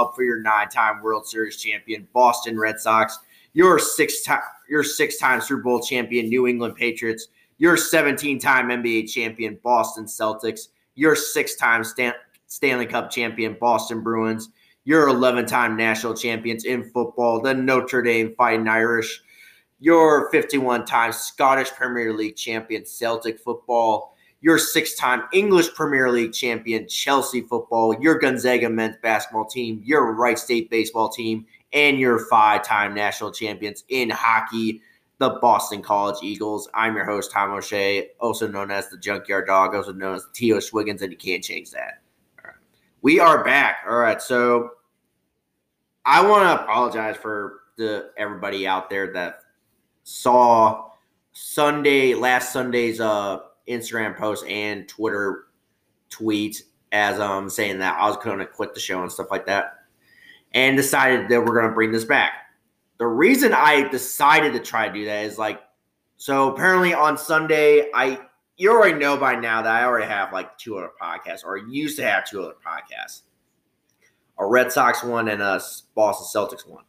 hub for your nine-time World Series champion Boston Red Sox, your six-time your six-time Super Bowl champion New England Patriots, your 17-time NBA champion Boston Celtics, your six-time Stan- Stanley Cup champion Boston Bruins, your 11-time national champions in football, the Notre Dame Fighting Irish, your 51-time Scottish Premier League champion Celtic football your six time English Premier League champion, Chelsea football, your Gonzaga men's basketball team, your Wright State baseball team, and your five time national champions in hockey, the Boston College Eagles. I'm your host, Tom O'Shea, also known as the Junkyard Dog, also known as T.O. Swiggins, and you can't change that. We are back. All right. So I want to apologize for the everybody out there that saw Sunday, last Sunday's uh Instagram post and Twitter tweet as um saying that I was going to quit the show and stuff like that, and decided that we're going to bring this back. The reason I decided to try to do that is like, so apparently on Sunday, I you already know by now that I already have like two other podcasts, or used to have two other podcasts, a Red Sox one and a Boston Celtics one.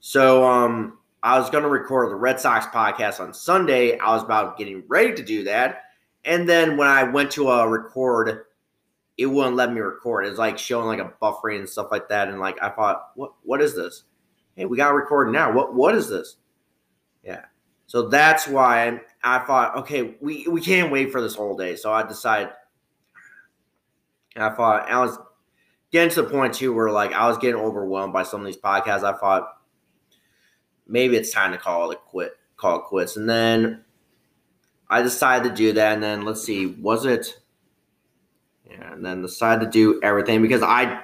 So um, I was going to record the Red Sox podcast on Sunday. I was about getting ready to do that, and then when I went to uh, record, it wouldn't let me record. It's like showing like a buffering and stuff like that. And like I thought, what what is this? Hey, we got to record now. What what is this? Yeah. So that's why I thought, okay, we, we can't wait for this whole day. So I decided I thought I was getting to the point too where like I was getting overwhelmed by some of these podcasts. I thought maybe it's time to call it quit, call it quits. And then I decided to do that, and then let's see, was it? Yeah, and then decided to do everything because I,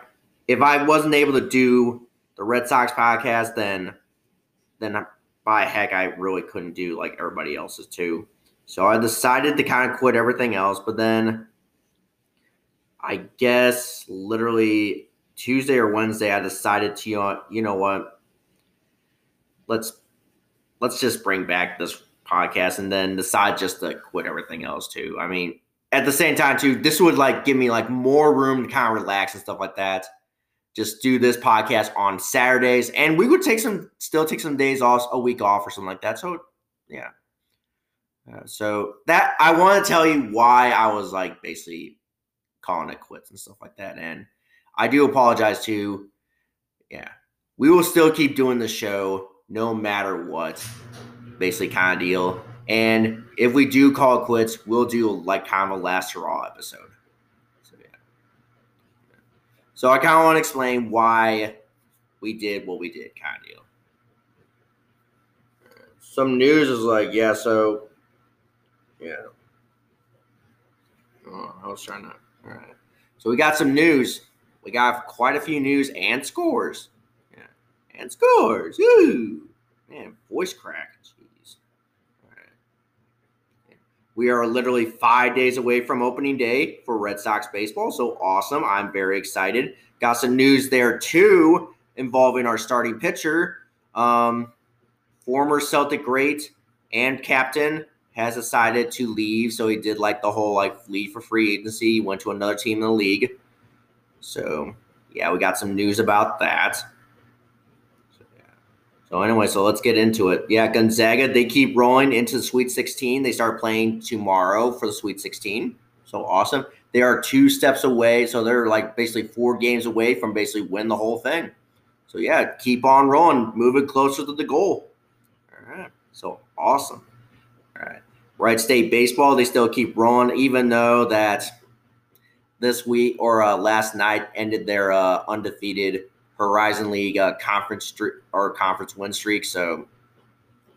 if I wasn't able to do the Red Sox podcast, then, then by heck, I really couldn't do like everybody else's too. So I decided to kind of quit everything else, but then I guess literally Tuesday or Wednesday, I decided to, you know what, let's let's just bring back this podcast and then decide just to quit everything else too. I mean, at the same time too, this would like give me like more room to kind of relax and stuff like that. Just do this podcast on Saturdays, and we would take some, still take some days off, a week off or something like that. So, yeah. Uh, so that I want to tell you why I was like basically calling it quits and stuff like that, and I do apologize to, Yeah, we will still keep doing the show no matter what basically kind of deal. And if we do call it quits, we'll do like kind of a last hurrah episode. So yeah. So I kind of want to explain why we did what we did, kind of deal. Some news is like, yeah, so yeah. Oh, I was trying to. All right. So we got some news. We got quite a few news and scores. Yeah. And scores. Ooh. Man, voice crack. We are literally five days away from opening day for Red Sox baseball. So awesome. I'm very excited. Got some news there too involving our starting pitcher. Um, former Celtic great and captain has decided to leave. So he did like the whole like leave for free agency. Went to another team in the league. So yeah, we got some news about that. So anyway, so let's get into it. Yeah, Gonzaga, they keep rolling into the Sweet 16. They start playing tomorrow for the Sweet 16. So awesome. They are two steps away. So they're like basically four games away from basically win the whole thing. So yeah, keep on rolling, moving closer to the goal. All right. So awesome. All right. Wright State baseball, they still keep rolling, even though that this week or uh, last night ended their uh, undefeated Horizon League uh, conference or conference win streak. So,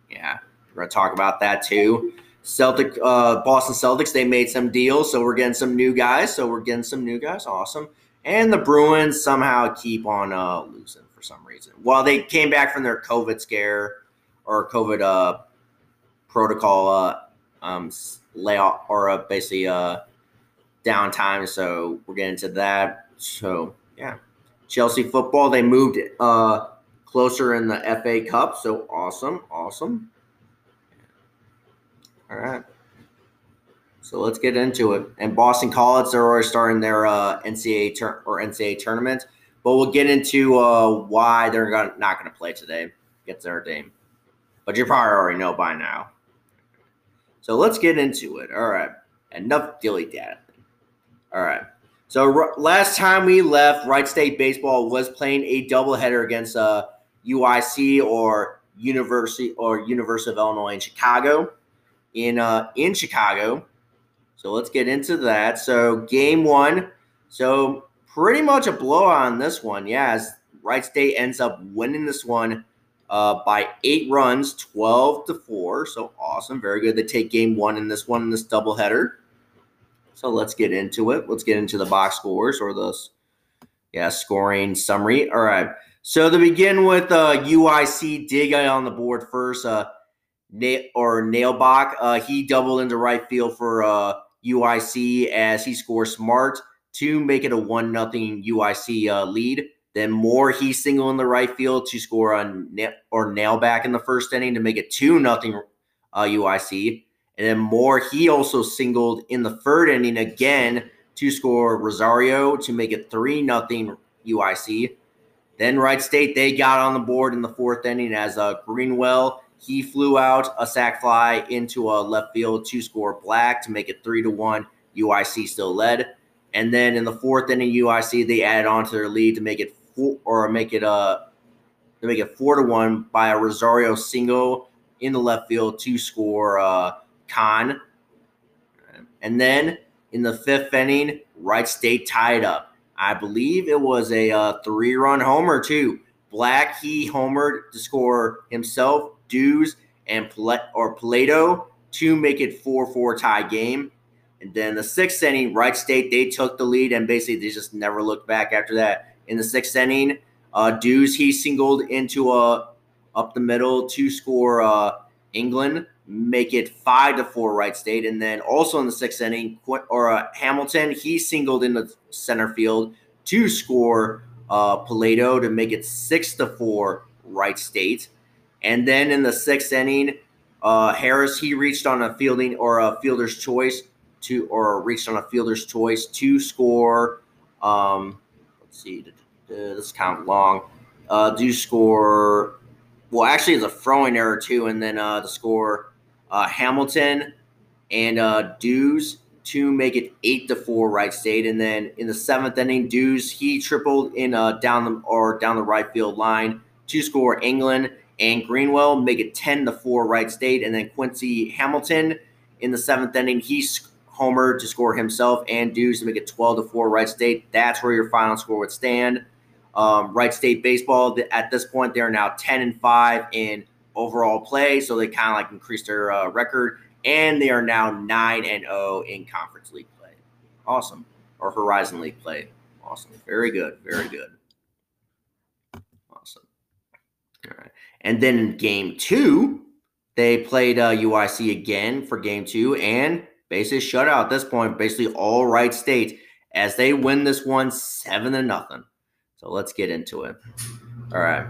yeah, we're gonna talk about that too. Celtic, uh, Boston Celtics, they made some deals, so we're getting some new guys. So we're getting some new guys, awesome. And the Bruins somehow keep on uh, losing for some reason. Well, they came back from their COVID scare or COVID uh, protocol uh, um, layoff or uh, basically uh, downtime. So we're getting to that. So yeah. Chelsea football, they moved uh, closer in the FA Cup. So awesome, awesome. All right. So let's get into it. And Boston College, they're already starting their uh, NCAA tur- or NCAA tournament, but we'll get into uh, why they're gonna, not going to play today. Get their name, but you probably already know by now. So let's get into it. All right, enough dilly dad. All right. So last time we left, Wright State baseball was playing a doubleheader against uh, UIC or University or University of Illinois in Chicago. In uh, in Chicago, so let's get into that. So game one. So pretty much a blowout on this one. Yeah, Wright State ends up winning this one uh, by eight runs, 12 to 4. So awesome. Very good. They take game one in this one in this doubleheader. So let's get into it. Let's get into the box scores or the yeah, scoring summary. All right. So to begin with, uh, UIC did get on the board first. Uh, or Nailbach, uh, he doubled into right field for uh, UIC as he scores smart to make it a one nothing UIC uh, lead. Then Moore he single in the right field to score on or nail back in the first inning to make it two nothing uh, UIC. And then Moore he also singled in the third inning again to score Rosario to make it three nothing UIC. Then Wright State they got on the board in the fourth inning as uh, Greenwell he flew out a sac fly into a left field to score black to make it three to one. UIC still led. And then in the fourth inning, UIC they added on to their lead to make it four or make it uh to make it four to one by a Rosario single in the left field to score uh Khan. And then in the fifth inning, Wright State tied up. I believe it was a uh, three-run homer too. Black he homered to score himself Dews and or Plato to make it 4-4 tie game. And then the sixth inning, Wright State, they took the lead and basically they just never looked back after that. In the sixth inning, uh, Dews, he singled into a up the middle to score uh, England, make it five to four Wright State. And then also in the sixth inning, or uh, Hamilton, he singled in the center field to score uh, Paleto to make it six to four Wright State. And then in the sixth inning, uh, Harris he reached on a fielding or a fielder's choice to or reached on a fielder's choice to score. Um, let's see, this of long. Uh, do score. Well, actually, it's a throwing error too, and then uh, to score uh, Hamilton and uh, Dews to make it eight to four Wright State, and then in the seventh inning, Dews he tripled in uh, down the or down the right field line to score England and Greenwell make it 10 to 4 Wright State. And then Quincy Hamilton in the seventh inning, he's homer to score himself and Dews to make it 12 to 4 Wright State. That's where your final score would stand. Um, Wright State baseball at this point they're now 10 and 5 in overall play, so they kind of like increased their uh, record, and they are now 9 and 0 in conference league play. Awesome, or Horizon League play. Awesome, very good, very good. Awesome. All right. And then in game two, they played uh, UIC again for game two and basically shutout at this point, basically all right State as they win this one seven to nothing. So let's get into it. All right.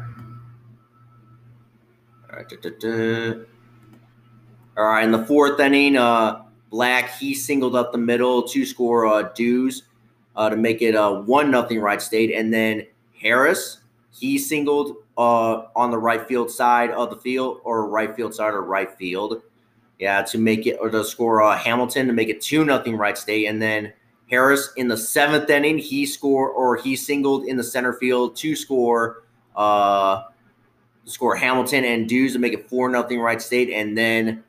All right. Da, da, da. All right. In the fourth inning, uh, Black he singled up the middle to score uh, Dews uh, to make it a uh, one nothing right State, and then Harris he singled uh, on the right field side of the field, or right field side or right field. Yeah, to make it or to score uh, Hamilton to make it two nothing right State, and then Harris in the seventh inning he scored or he singled in the center field to score uh score Hamilton and Dews to make it four nothing Wright State, and then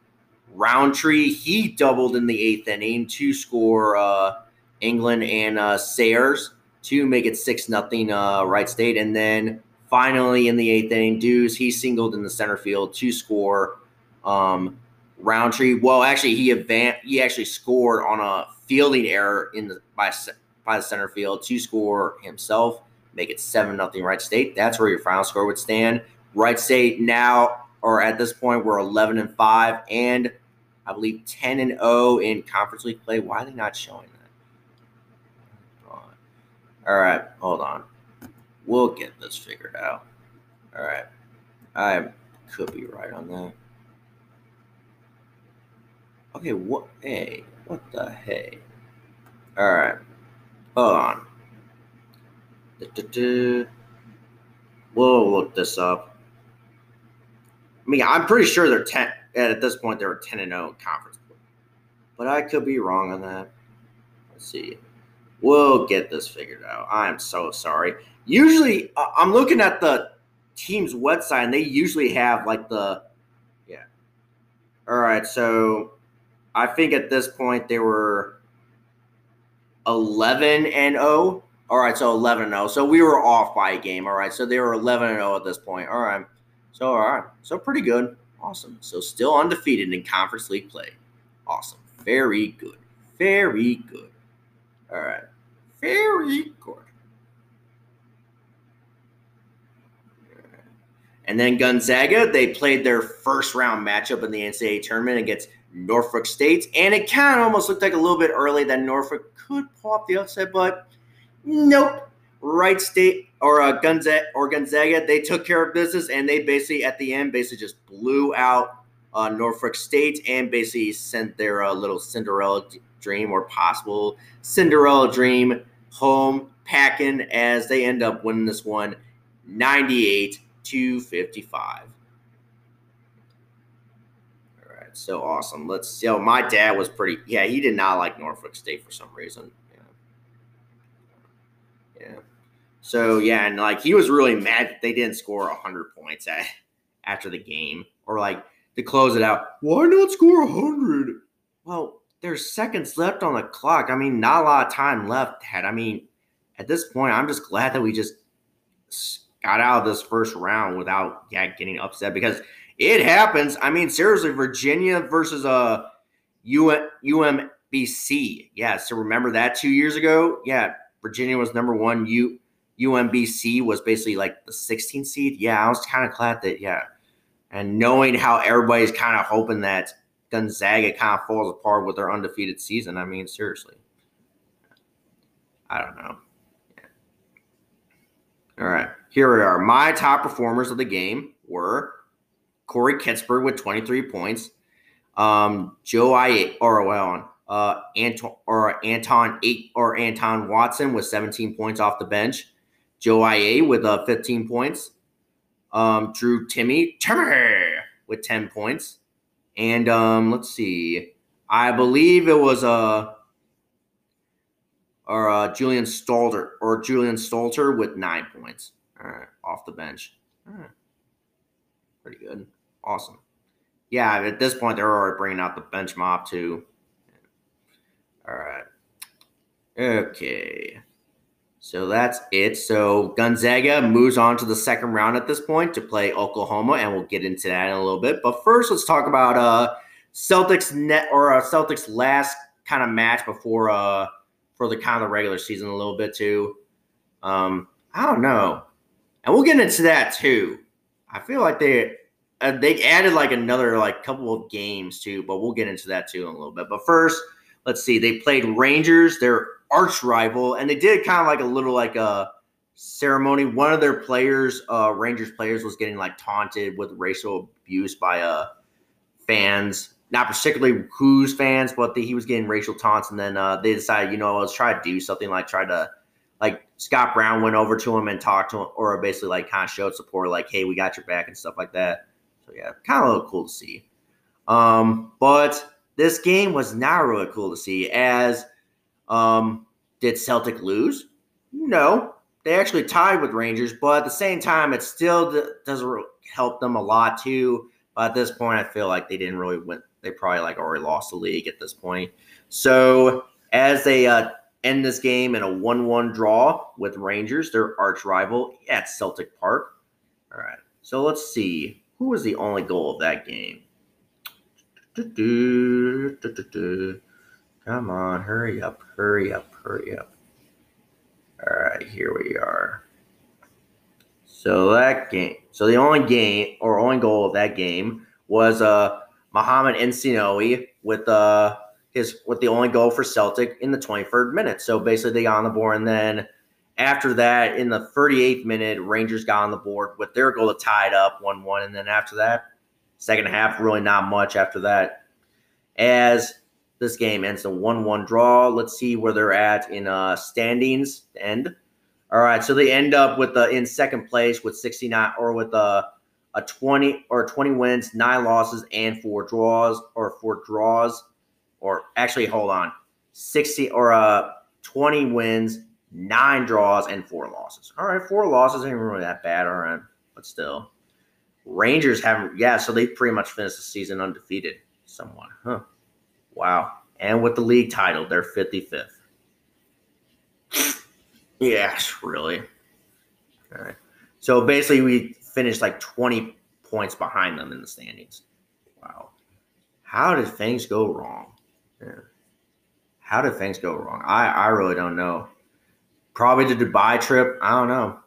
Roundtree he doubled in the eighth inning to score uh, England and uh, Sayers to make it six nothing uh, Wright State, and then Finally, in the eighth inning, Dews he singled in the center field to score. Um, Roundtree, well, actually, he advanced. He actually scored on a fielding error in the by by the center field to score himself, make it seven nothing Wright State. That's where your final score would stand. Wright State now, or at this point, we're eleven and five, and I believe ten and 0 in conference league play. Why are they not showing that? All right, hold on. We'll get this figured out. All right. I could be right on that. Okay, what? Hey, What the hey? All right. Hold on. We'll look this up. I mean, I'm pretty sure they're 10 at this point they're 10 and 0 conference. But I could be wrong on that. Let's see. We'll get this figured out. I'm so sorry. Usually uh, I'm looking at the team's website and they usually have like the yeah. All right, so I think at this point they were 11 and 0. All right, so 11 and 0. So we were off by a game. All right, so they were 11 and 0 at this point. All right. So all right. So pretty good. Awesome. So still undefeated in conference league play. Awesome. Very good. Very good. All right. Very good. And then Gonzaga, they played their first round matchup in the NCAA tournament against Norfolk State. And it kind of almost looked like a little bit early that Norfolk could pull off the upset, but nope. Wright State or uh, Gonzaga or Gonzaga, they took care of business and they basically at the end basically just blew out uh, Norfolk State and basically sent their uh, little Cinderella dream or possible Cinderella dream home packing as they end up winning this one 98 to 55. All right, so awesome. Let's see. Oh, my dad was pretty, yeah, he did not like Norfolk State for some reason. Yeah. Yeah. So, yeah, and like he was really mad that they didn't score 100 points at, after the game or like to close it out. Why not score 100? Well, there's seconds left on the clock. I mean, not a lot of time left. Had I mean, at this point, I'm just glad that we just got out of this first round without yeah getting upset because it happens. I mean, seriously, Virginia versus uh UM, UMBC. Yeah, so remember that two years ago? Yeah, Virginia was number one. U UMBC was basically like the 16th seed. Yeah, I was kind of glad that yeah, and knowing how everybody's kind of hoping that Gonzaga kind of falls apart with their undefeated season. I mean, seriously, I don't know. All right, here we are. My top performers of the game were Corey Kispert with 23 points, um, Joe I or well, uh, Anton or Anton eight or Anton Watson with 17 points off the bench, Joel Ayayi with uh, 15 points, um, Drew Timme Timme with 10 points, and um, let's see, I believe it was. Uh, or uh, Julian Strawther or Julian Strawther with nine points. All right, off the bench. All right. Pretty good. Awesome. Yeah, at this point they're already bringing out the bench mob too. All right. Okay. So that's it. So Gonzaga moves on to the second round at this point to play Oklahoma, and we'll get into that in a little bit. But first, let's talk about uh Celtics net or uh, Celtics last kind of match before uh for the kind of the regular season a little bit too. Um, I don't know, and we'll get into that too. I feel like they uh, they added like another like couple of games too, but we'll get into that too in a little bit. But first, let's see. They played Rangers, their arch rival, and they did kind of like a little like a ceremony. One of their players, uh, Rangers players, was getting like taunted with racial abuse by uh fans not particularly whose fans, but the, he was getting racial taunts, and then uh, they decided, you know, let's try to do something like try to, like Scott Brown went over to him and talked to him, or basically like kind of showed support, like, hey, we got your back and stuff like that. So yeah, kind of a little cool to see. Um, but this game was not really cool to see. As um, did Celtic lose? No, they actually tied with Rangers, but at the same time, it still doesn't help them a lot too. But at this point, I feel like they didn't really win they probably like already lost the league at this point. So as they uh, end this game in a one-one draw with Rangers, their arch rival at Celtic Park. All right. So let's see who was the only goal of that game. Come on, hurry up, hurry up, hurry up. All right, here we are. So that game, so the only game or only goal of that game was uh Mohamed Elyounoussi with uh his with the only goal for Celtic in the 23rd minute. So basically they got on the board and then after that in the 38th minute Rangers got on the board with their goal to tie it up 1-1 and then after that second half really not much after that as this game ends a 1 1 draw. Let's see where they're at in uh, standings. End. All right. So they end up with the in second place with 69 or with a, a 20 or 20 wins, nine losses, and four draws or four draws. Or actually, hold on. 60 or uh, 20 wins, nine draws, and four losses. All right. Four losses ain't really that bad. All right. But still. Rangers haven't, yeah, so they pretty much finished the season undefeated somewhat. Huh. Wow. And with the league title, they're 55th. yes, really. All right. So basically, we finished like 20 points behind them in the standings. Wow. How did things go wrong? Yeah. How did things go wrong? I, I really don't know. Probably the Dubai trip. I don't know.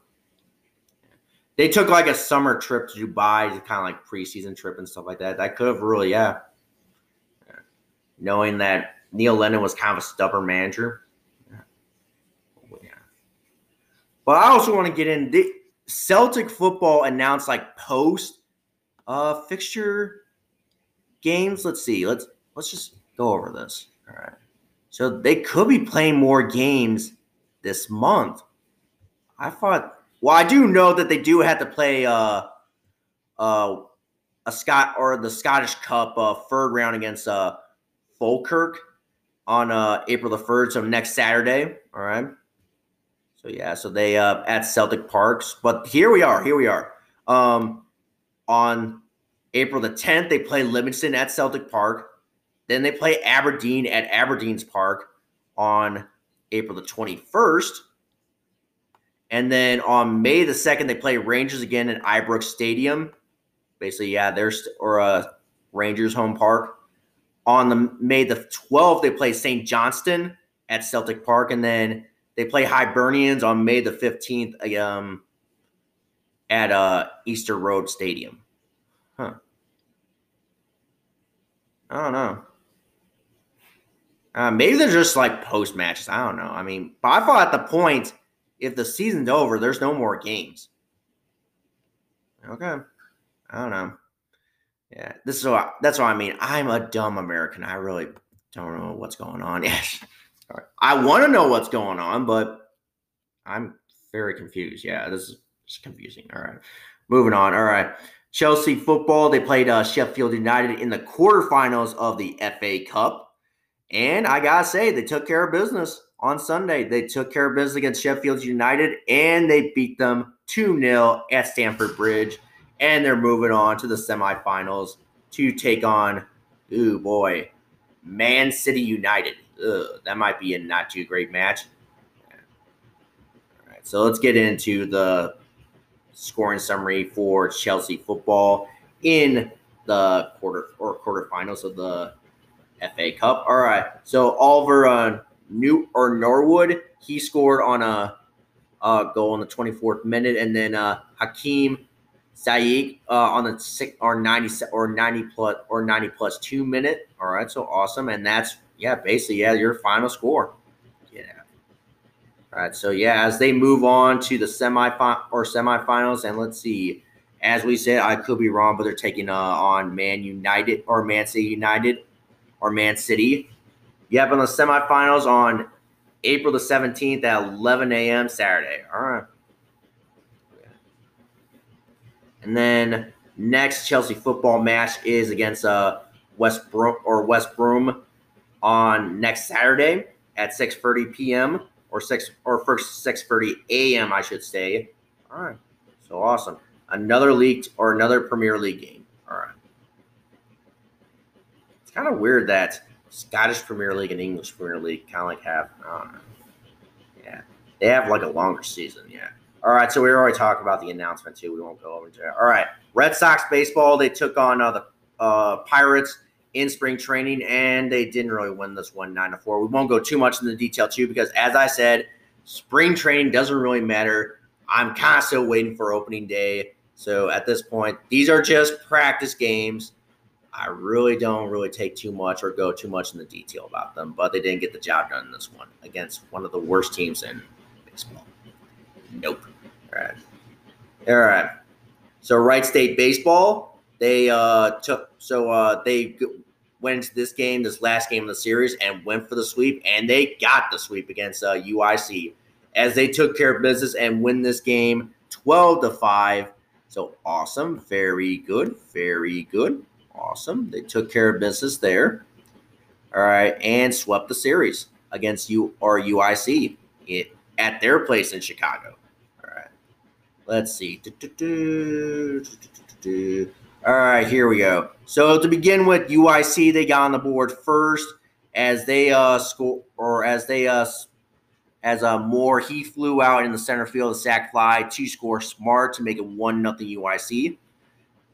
They took like a summer trip to Dubai, kind of like preseason trip and stuff like that. That could have really, yeah, knowing that Neil Lennon was kind of a stubborn manager. Yeah. But I also want to get in the Celtic football announced like post uh fixture games. Let's see. Let's let's just go over this. All right. So they could be playing more games this month. I thought well, I do know that they do have to play uh uh a Scott or the Scottish Cup uh third round against uh Falkirk on uh, April the 3rd, so next Saturday. All right. So yeah, so they uh, at Celtic Parks, but here we are. Here we are. Um, on April the 10th, they play Livingston at Celtic Park. Then they play Aberdeen at Aberdeen's Park on April the 21st. And then on May the 2nd, they play Rangers again at Ibrox Stadium. Basically, yeah, there's or uh, Rangers home park on the May the 12th, they play St. Johnstone at Celtic Park, and then they play Hibernians on May the 15th um, at uh, Easter Road Stadium. Huh. I don't know. Uh, maybe they're just like post matches. I don't know. I mean, I thought at the point, if the season's over, there's no more games. Okay. I don't know. Yeah, this is what that's what I mean. I'm a dumb American. I really don't know what's going on. Yes, I want to know what's going on, but I'm very confused. Yeah, this is confusing. All right, moving on. All right, Chelsea football. They played uh, Sheffield United in the quarterfinals of the FA Cup, and I gotta say they took care of business on Sunday. They took care of business against Sheffield United, and they beat them two 0 at Stamford Bridge and they're moving on to the semifinals to take on, ooh boy, Man City United. Ugh, that might be a not too great match. All right, so let's get into the scoring summary for Chelsea football in the quarter or quarterfinals of the FA Cup. All right, so Oliver uh, New or Norwood, he scored on a, goal in the 24th minute, and then uh, Hakim Ziyech uh, on the six or 90 or 90 plus or 90 plus two minute. All right, so awesome. And that's yeah, basically, yeah, your final score. Yeah. All right. So yeah, as they move on to the semi or semifinals, and let's see. As we said, I could be wrong, but they're taking uh, on Man United or Man City United or Man City. Yep, on the semifinals on April the 17th at 11 a.m. Saturday. All right. And then next Chelsea football match is against uh, West Brom or West Brom on next Saturday at 6:30 p.m. or six or first 6:30 a.m. I should say. All right, so awesome. Another league or another Premier League game. All right. It's kind of weird that Scottish Premier League and English Premier League kind of like have. Yeah, they have like a longer season. Yeah. All right, so we already talked about the announcement too. We won't go over to it. All right, Red Sox baseball. They took on uh, the uh, Pirates in spring training, and they didn't really win this one nine to four. We won't go too much into the detail too, because as I said, spring training doesn't really matter. I'm kind of still waiting for opening day. So at this point, these are just practice games. I really don't really take too much or go too much in the detail about them, but they didn't get the job done in this one against one of the worst teams in baseball. Nope. All right. All right. So Wright State baseball, they uh took so uh they went into this game, this last game of the series, and went for the sweep, and they got the sweep against uh, UIC as they took care of business and win this game 12 to 5. So awesome. Very good. Very good. Awesome. They took care of business there. All right. And swept the series against you or UIC at their place in Chicago. Let's see. All right, here we go. So to begin with, UIC they got on the board first as they uh score or as they uh as uh Moore he flew out in the center field, a sac fly to score smart to make it one nothing UIC.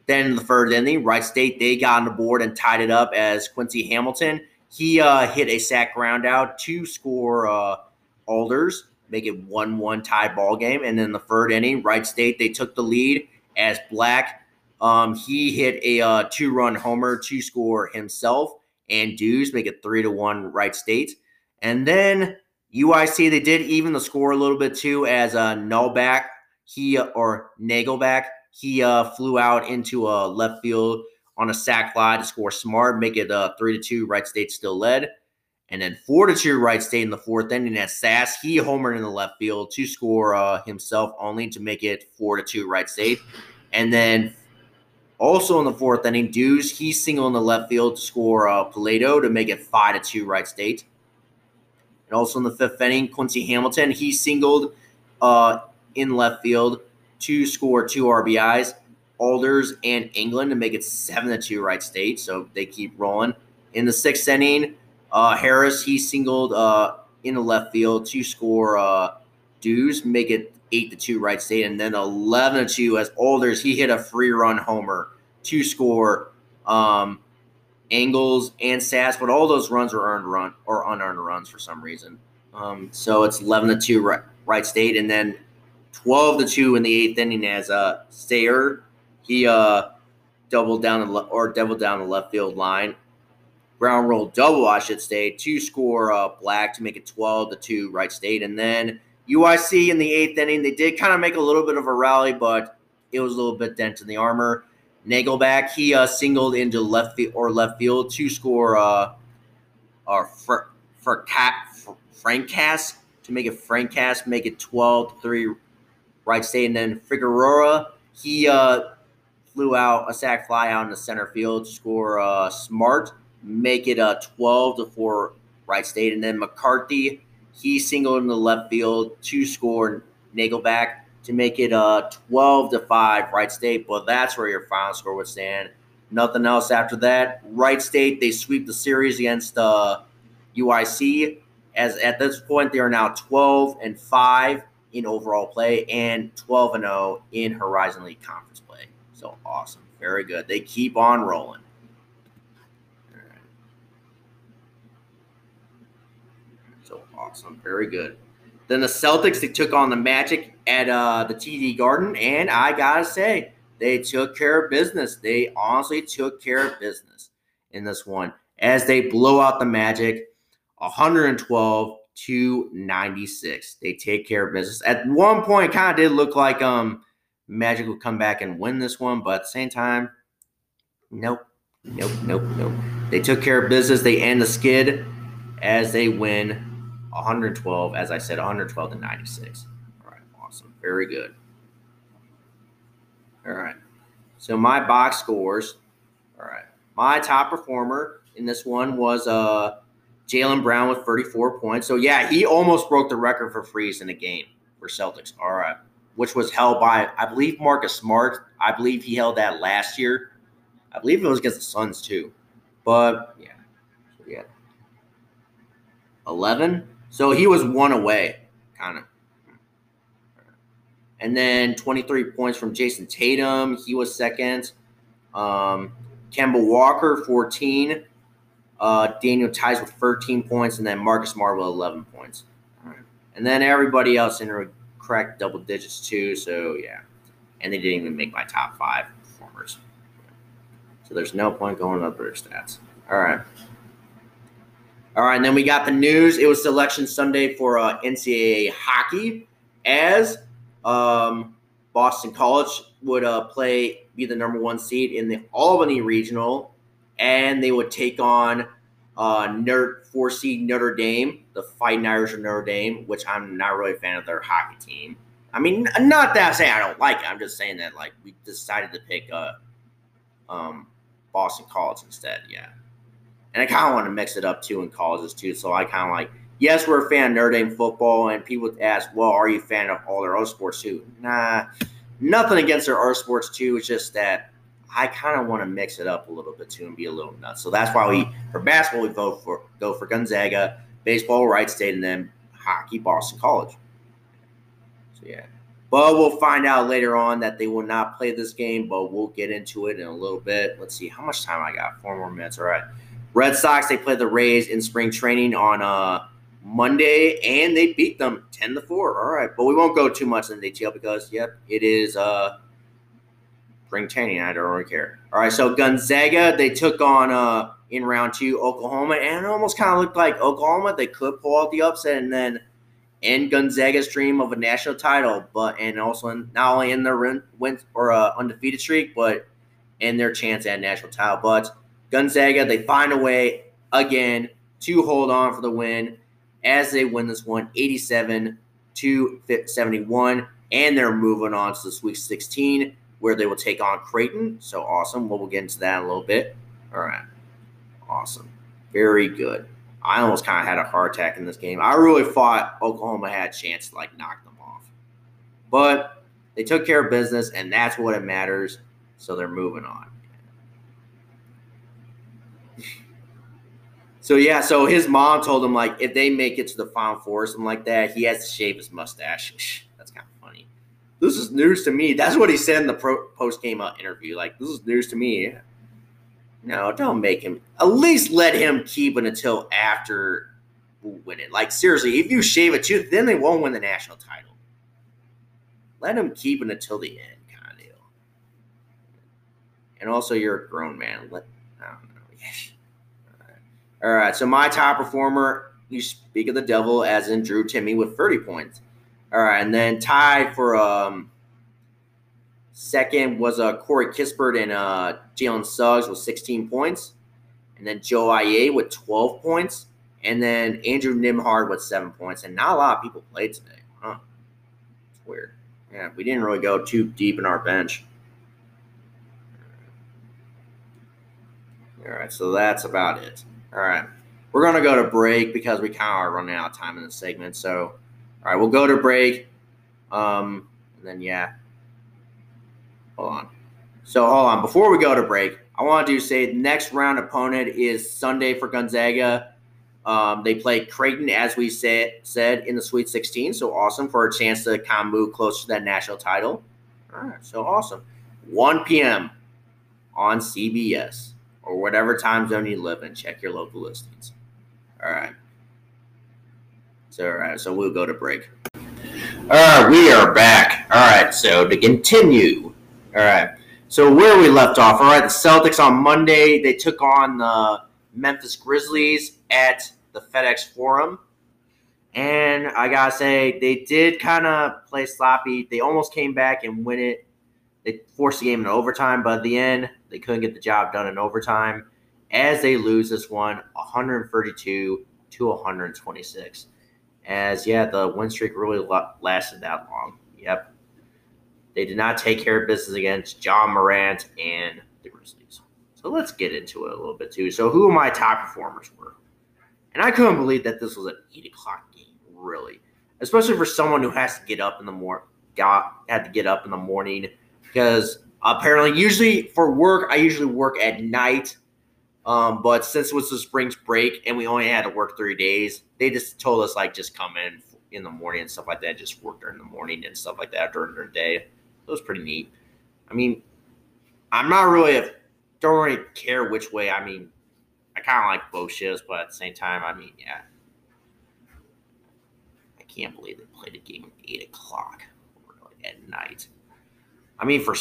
Then in the third inning, Wright State they got on the board and tied it up as Quincy Hamilton he uh hit a sac ground out to score uh Alders, make it one one tie ball game. And then the third inning, Wright State they took the lead as Black um, he hit a uh, two run homer to score himself and Dews make it three to one Wright State. And then UIC, they did even the score a little bit too as a uh, Nullback, he or Nagelback, he uh, flew out into a left field on a sac fly to score smart, make it uh, three to two. Wright State still led. And then four to two, right State in the fourth inning as Sass he homered in the left field to score uh, himself only to make it four to two, right State. And then also in the fourth inning, Dews he singled in the left field to score uh, Paleto to make it five to two right State. And also in the fifth inning, Quincy Hamilton he singled uh, in left field to score two RBIs. Alders and England to make it seven to two right State. So they keep rolling. In the sixth inning, uh, Harris he singled uh, in the left field to score uh, Dews, make it eight to two right State, and then eleven to two as Alders he hit a free run homer to score um, Angles and Sass, but all those runs were earned run or unearned runs for some reason. Um, so it's eleven to two right, Wright State, and then twelve to two in the eighth inning as uh Sayer he uh doubled down the le- or doubled down the left field line. Ground roll double, I should say, to score uh, Black to make it 12 to 2 Wright State. And then UIC in the eighth inning, they did kind of make a little bit of a rally, but it was a little bit dent in the armor. Nagelback, he uh, singled into left field or left field to score uh, uh, for, for, Cat, for Frank Cass to make it Frank Cass, make it 12 3 Wright State. And then Figueroa, he uh, flew out a sac fly out in the center field to score uh, Smart, make it a uh, 12 to 4 Wright State. And then McCarthy, he singled in the left field to score Nagelback to make it a 12 to 5 Wright State, but that's where your final score would stand. Nothing else after that. Wright State, they sweep the series against uh UIC. As at this point, they are now 12 and 5 in overall play and 12 and 0 in Horizon League conference play. So awesome. Very good. They keep on rolling. So awesome. Very good. Then the Celtics, they took on the Magic at uh, the TD Garden, and I gotta say, they took care of business. They honestly took care of business in this one as they blow out the Magic 112 to 96. They take care of business. At one point, kind of did look like um Magic would come back and win this one, but at the same time, nope, nope, nope, nope. They took care of business. They end the skid as they win 112, as I said, 112 to 96. All right, awesome. Very good. All right. So my box scores. All right. My top performer in this one was uh Jaylen Brown with 34 points. So yeah, he almost broke the record for freeze in a game for Celtics. All right. Which was held by I believe Marcus Smart. I believe he held that last year. I believe it was against the Suns too. But yeah. So yeah. 11 so he was one away, kind of. And then 23 points from Jayson Tatum. He was second. Um, Walker, 14. Uh, Daniel Theis with 13 points. And then Marcus with 11 points. And then everybody else in a correct double digits, too. So, yeah. And they didn't even make my top five performers. So there's no point going up their stats. All right. All right, and then we got the news. It was Selection Sunday for uh, NCAA hockey, as um, Boston College would uh, play be the number one seed in the Albany Regional and they would take on uh, four seed Notre Dame, the Fighting Irish of Notre Dame, which I'm not really a fan of their hockey team. I mean, not that I'm saying I don't like it. I'm just saying that like we decided to pick uh, um, Boston College instead. Yeah, and I kind of want to mix it up too in colleges too. So I kind of like, yes, we're a fan of Notre Dame football, and people ask, well, are you a fan of all their other sports too? Nah, nothing against their other sports too. It's just that I kind of want to mix it up a little bit too and be a little nuts. So that's why we for basketball we vote for go for Gonzaga, baseball Wright State, and then hockey Boston College. So yeah. But we'll find out later on that they will not play this game, but we'll get into it in a little bit. Let's see how much time I got. Four more minutes. All right. Red Sox, they played the Rays in spring training on uh, Monday, and they beat them 10 to 4. All right. But we won't go too much in detail because, yep, it is uh, spring training. I don't really care. All right. So Gonzaga, they took on uh, in round two Oklahoma, and it almost kind of looked like Oklahoma. They could pull out the upset, and then in Gonzaga's dream of a national title, but and also in, not only in their win or uh, undefeated streak, but in their chance at national title. But Gonzaga, they find a way again to hold on for the win as they win this one 87 to 71. And they're moving on to the Sweet 16 where they will take on Creighton. So awesome. Well, we'll get into that in a little bit. All right. Awesome. Very good. I almost kind of had a heart attack in this game. I really thought Oklahoma had a chance to like knock them off. But they took care of business, and that's what it matters. So they're moving on. So yeah, so his mom told him like if they make it to the final four or something like that, he has to shave his mustache. That's kind of funny. This is news to me. That's what he said in the pro- post game uh, interview. Like this is news to me. No, don't make him. At least let him keep it until after we win it. Like seriously, if you shave it too, then they won't win the national title. Let him keep it until the end, kind of deal. And also, you're a grown man. Let I don't know. Yes. All right. So my top performer, you speak of the devil, as in Drew Timme with 30 points. All right, and then tied for um second was uh Corey Kispert and uh Jalen Suggs with 16 points, and then Joel Ayayi with 12 points, and then Andrew Nembhard with seven points. And not a lot of people played today, huh? It's weird. Yeah, we didn't really go too deep in our bench. All right, so that's about it. All right. We're going to go to break because we kind of are running out of time in this segment. So, all right, we'll go to break. Um, and then, yeah. Hold on. So, hold on. Before we go to break, I want to say the next round opponent is Sunday for Gonzaga. Um, they play Creighton, as we said, said in the Sweet 16. So awesome for a chance to kind of move closer to that national title. All right, so awesome. 1 p.m. on CBS or whatever time zone you live in. Check your local listings. All right. So, all right. So we'll go to break. All right. We are back. All right. So to continue. All right. So where we left off. All right. The Celtics on Monday they took on the Memphis Grizzlies at the FedEx Forum. And I gotta say, they did kind of play sloppy. They almost came back and win it. They forced the game in overtime, but at the end, they couldn't get the job done in overtime as they lose this one 132 to 126. As, yeah, the win streak really lasted that long. Yep. They did not take care of business against John Morant and the Grizzlies. So let's get into it a little bit too. So, who my top performers were? And I couldn't believe that this was an 8 o'clock game, really. Especially for someone who has to get up in the morning, got had to get up in the morning because apparently, usually for work, I usually work at night. Um, but since it was the spring break and we only had to work three days, they just told us like just come in in the morning and stuff like that. Just work during the morning and stuff like that during the day. It was pretty neat. I mean, I'm not really a, don't really care which way. I mean, I kind of like both shifts, but at the same time, I mean, yeah, I can't believe they played a game at eight o'clock at night. I mean, for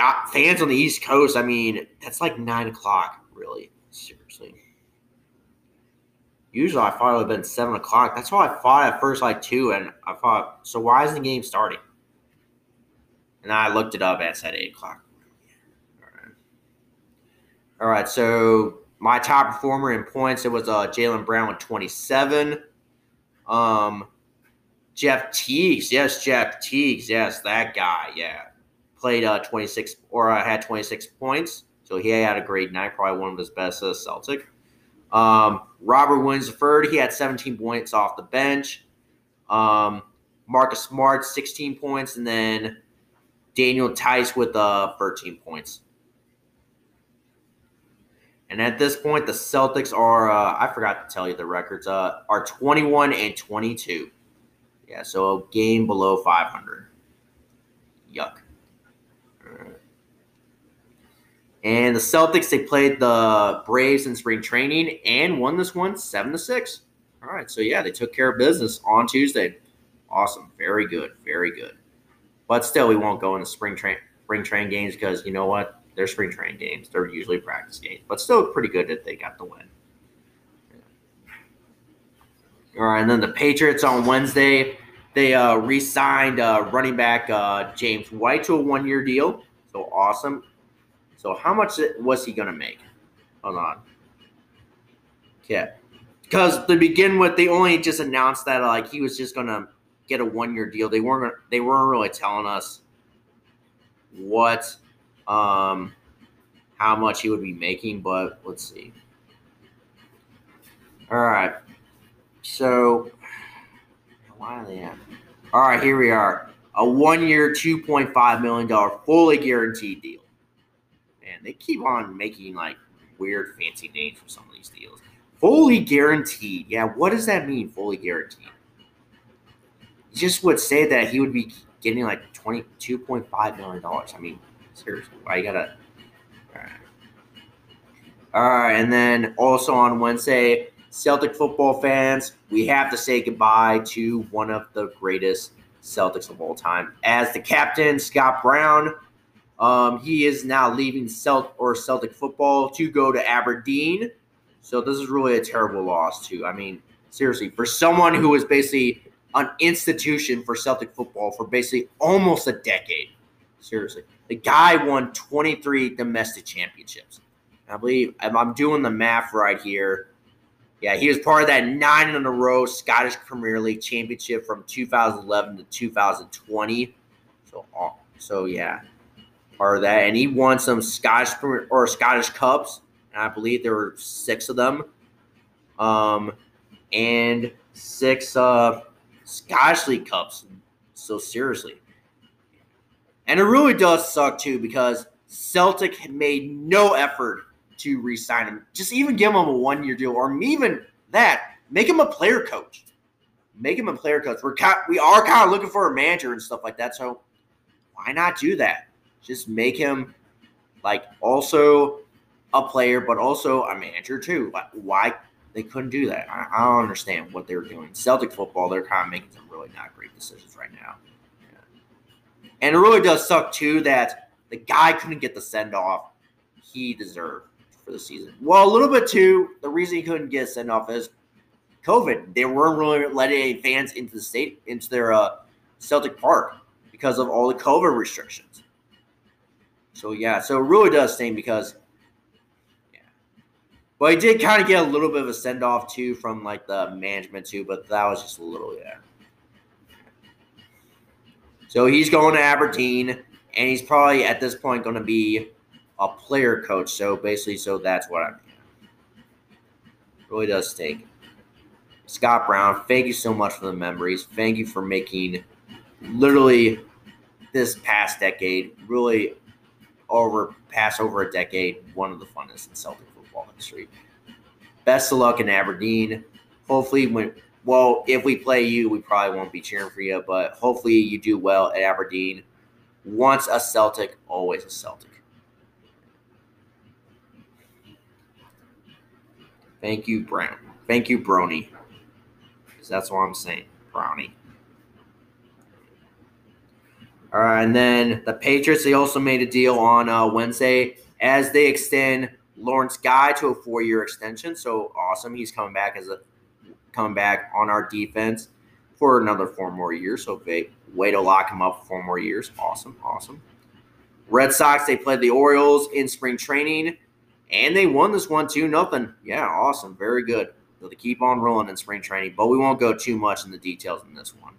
got fans on the East Coast, I mean, that's like nine o'clock, really. Seriously. Usually I thought it would have been seven o'clock. That's why I thought at first like two, and I thought, so why is the game starting? And I looked it up and it said eight o'clock. All right. All right, so my top performer in points, it was uh, Jaylen Brown with 27. Um, Jeff Teagues, yes, Jeff Teagues, yes, that guy, yeah, played uh 26 or uh, had 26 points, so he had a great night, probably one of his best as uh, Celtic. Um, Robert Williams III, he had 17 points off the bench. Um, Marcus Smart, 16 points, and then Daniel Theis with uh 13 points. And at this point, the Celtics are, uh, I forgot to tell you the records, uh, are 21 and 22. Yeah, so a game below 500. Yuck. And the Celtics, they played the Braves in spring training and won this one 7 to 6. All right, so yeah, they took care of business on Tuesday. Awesome. Very good. Very good. But still, we won't go into spring train spring train games because you know what? They're spring training games. They're usually practice games, but still pretty good that they got the win. All right, and then the Patriots on Wednesday, they uh, re-signed uh, running back uh, James White to a one-year deal. So awesome. So how much was he going to make? Hold on. Yeah. Because to begin with, they only just announced that like he was just going to get a one-year deal. They weren't they weren't really telling us what um, how much he would be making, but let's see. All right. So, why are they at? All right, here we are. A one year, $2.5 million fully guaranteed deal. They keep on making like weird fancy names for some of these deals. Fully guaranteed. Yeah, what does that mean, fully guaranteed? You just would say that he would be getting like $22.5 million. I mean, seriously, why you gotta. All right, and then also on Wednesday, Celtic football fans, we have to say goodbye to one of the greatest Celtics of all time. As the captain, Scott Brown, um, he is now leaving Celt or Celtic football to go to Aberdeen. So this is really a terrible loss too. I mean, seriously, for someone who was basically an institution for Celtic football for basically almost a decade. Seriously. The guy won 23 domestic championships. I believe I'm doing the math right here. Yeah, he was part of that nine in a row Scottish Premier League championship from 2011 to 2020. So, so yeah, of that, and he won some Scottish or Scottish Cups, and I believe there were six of them, um, and six uh, Scottish League Cups. So seriously, and it really does suck too because Celtic had made no effort to re-sign him. Just even give him a one-year deal, or even that, make him a player coach. Make him a player coach. We're kind, we are kind of looking for a manager and stuff like that. So why not do that? Just make him like also a player, but also a manager too. Like why they couldn't do that? I, I don't understand what they were doing. Celtic football, they're kind of making some really not great decisions right now. And it really does suck too that the guy couldn't get the send off he deserved for the season. Well, a little bit too. The reason he couldn't get send off is COVID. They weren't really letting any fans into the state into their uh, Celtic Park because of all the COVID restrictions. So yeah, so it really does sting because yeah. But he did kind of get a little bit of a send off too from like the management too, but that was just a little yeah. So he's going to Aberdeen, and he's probably at this point going to be a player coach. So basically, so that's what I'm. Really does stink. Scott Brown, thank you so much for the memories. Thank you for making literally this past decade, really over past over a decade, one of the funnest in Celtic football history. Best of luck in Aberdeen. Hopefully, when well, if we play you, we probably won't be cheering for you, but hopefully you do well at Aberdeen. Once a Celtic, always a Celtic. Thank you, Brown. Thank you, Brony. That's what I'm saying, Brownie. Right, and then the Patriots, they also made a deal on uh, Wednesday as they extend Lawrence Guy to a four year extension. So awesome. He's coming back as a come back on our defense for another four more years. So they way to lock him up for four more years. Awesome, awesome. Red Sox, they played the Orioles in spring training, And they won this one 2 nothing. Yeah, awesome. Very good. So they keep on rolling in spring training, but we won't go too much in the details in this one.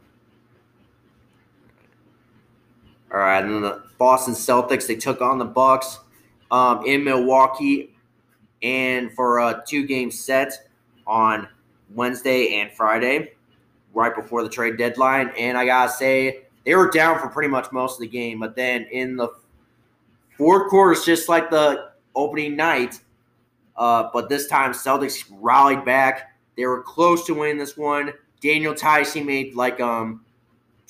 All right, and then the Boston Celtics they took on the Bucks um, in Milwaukee, and for a two-game set on Wednesday and Friday, right before the trade deadline. And I gotta say, they were down for pretty much most of the game, but then in the fourth quarter, it's just like the opening night, uh, but this time Celtics rallied back. They were close to winning this one. Daniel he made like um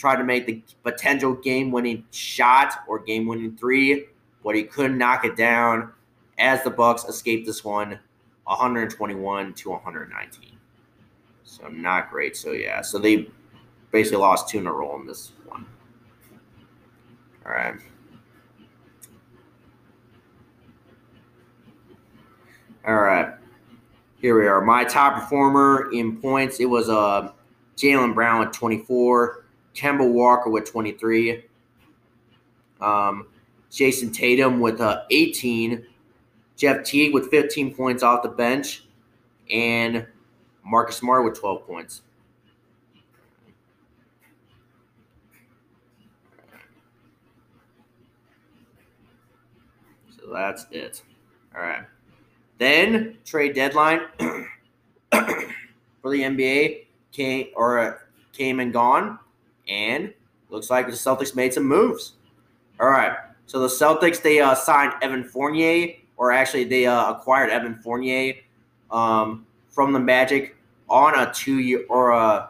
tried to make the potential game winning shot or game winning three, but he couldn't knock it down as the Bucks escaped this one 121 to 119. So not great. So yeah, so they basically lost two in a row in this one. All right. All right. Here we are. My top performer in points, it was uh, Jaylen Brown with 24, Kemba Walker with 23, um, Jayson Tatum with uh, 18, Jeff Teague with 15 points off the bench, and Marcus Smart with 12 points. So that's it. All right. Then trade deadline for the NBA came or uh, came and gone, and looks like the Celtics made some moves. All right, so the Celtics they uh, signed Evan Fournier, or actually they uh, acquired Evan Fournier um, from the Magic on a two year or uh,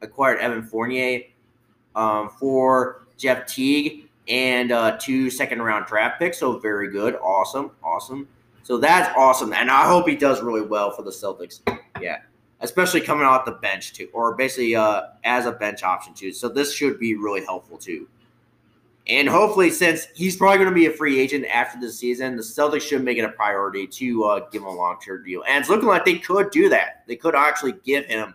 acquired Evan Fournier um, for Jeff Teague and uh, two second round draft picks. So very good, awesome, awesome. So that's awesome, and I hope he does really well for the Celtics. Yeah, especially coming off the bench too, or basically uh, as a bench option too. So this should be really helpful too. And hopefully, since he's probably going to be a free agent after the season, the Celtics should make it a priority to uh, give him a long term deal. And it's looking like they could do that. They could actually give him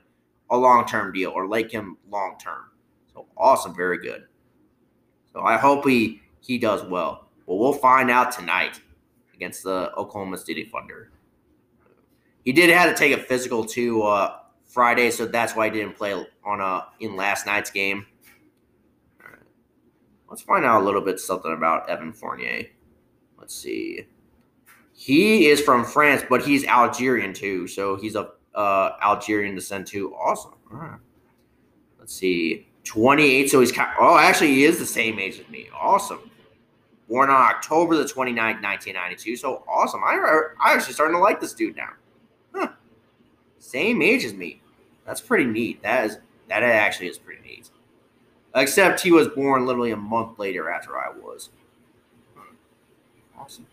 a long term deal or like him long term. So awesome, very good. So I hope he he does well. Well, we'll find out tonight against the Oklahoma City Thunder. He did have to take a physical to uh, Friday, so that's why he didn't play on a uh, in last night's game. Let's find out a little bit something about Evan Fournier. Let's see. He is from France, but he's Algerian too, so he's of uh, Algerian descent too. Awesome. All right. Let's see. 28, so he's kind of, oh, actually, he is the same age as me. Awesome born on October the 29th, 1992. So awesome. I, I actually starting to like this dude now. Same age as me. That's pretty neat. That is that actually is pretty neat. Except he was born literally a month later after I was. Awesome.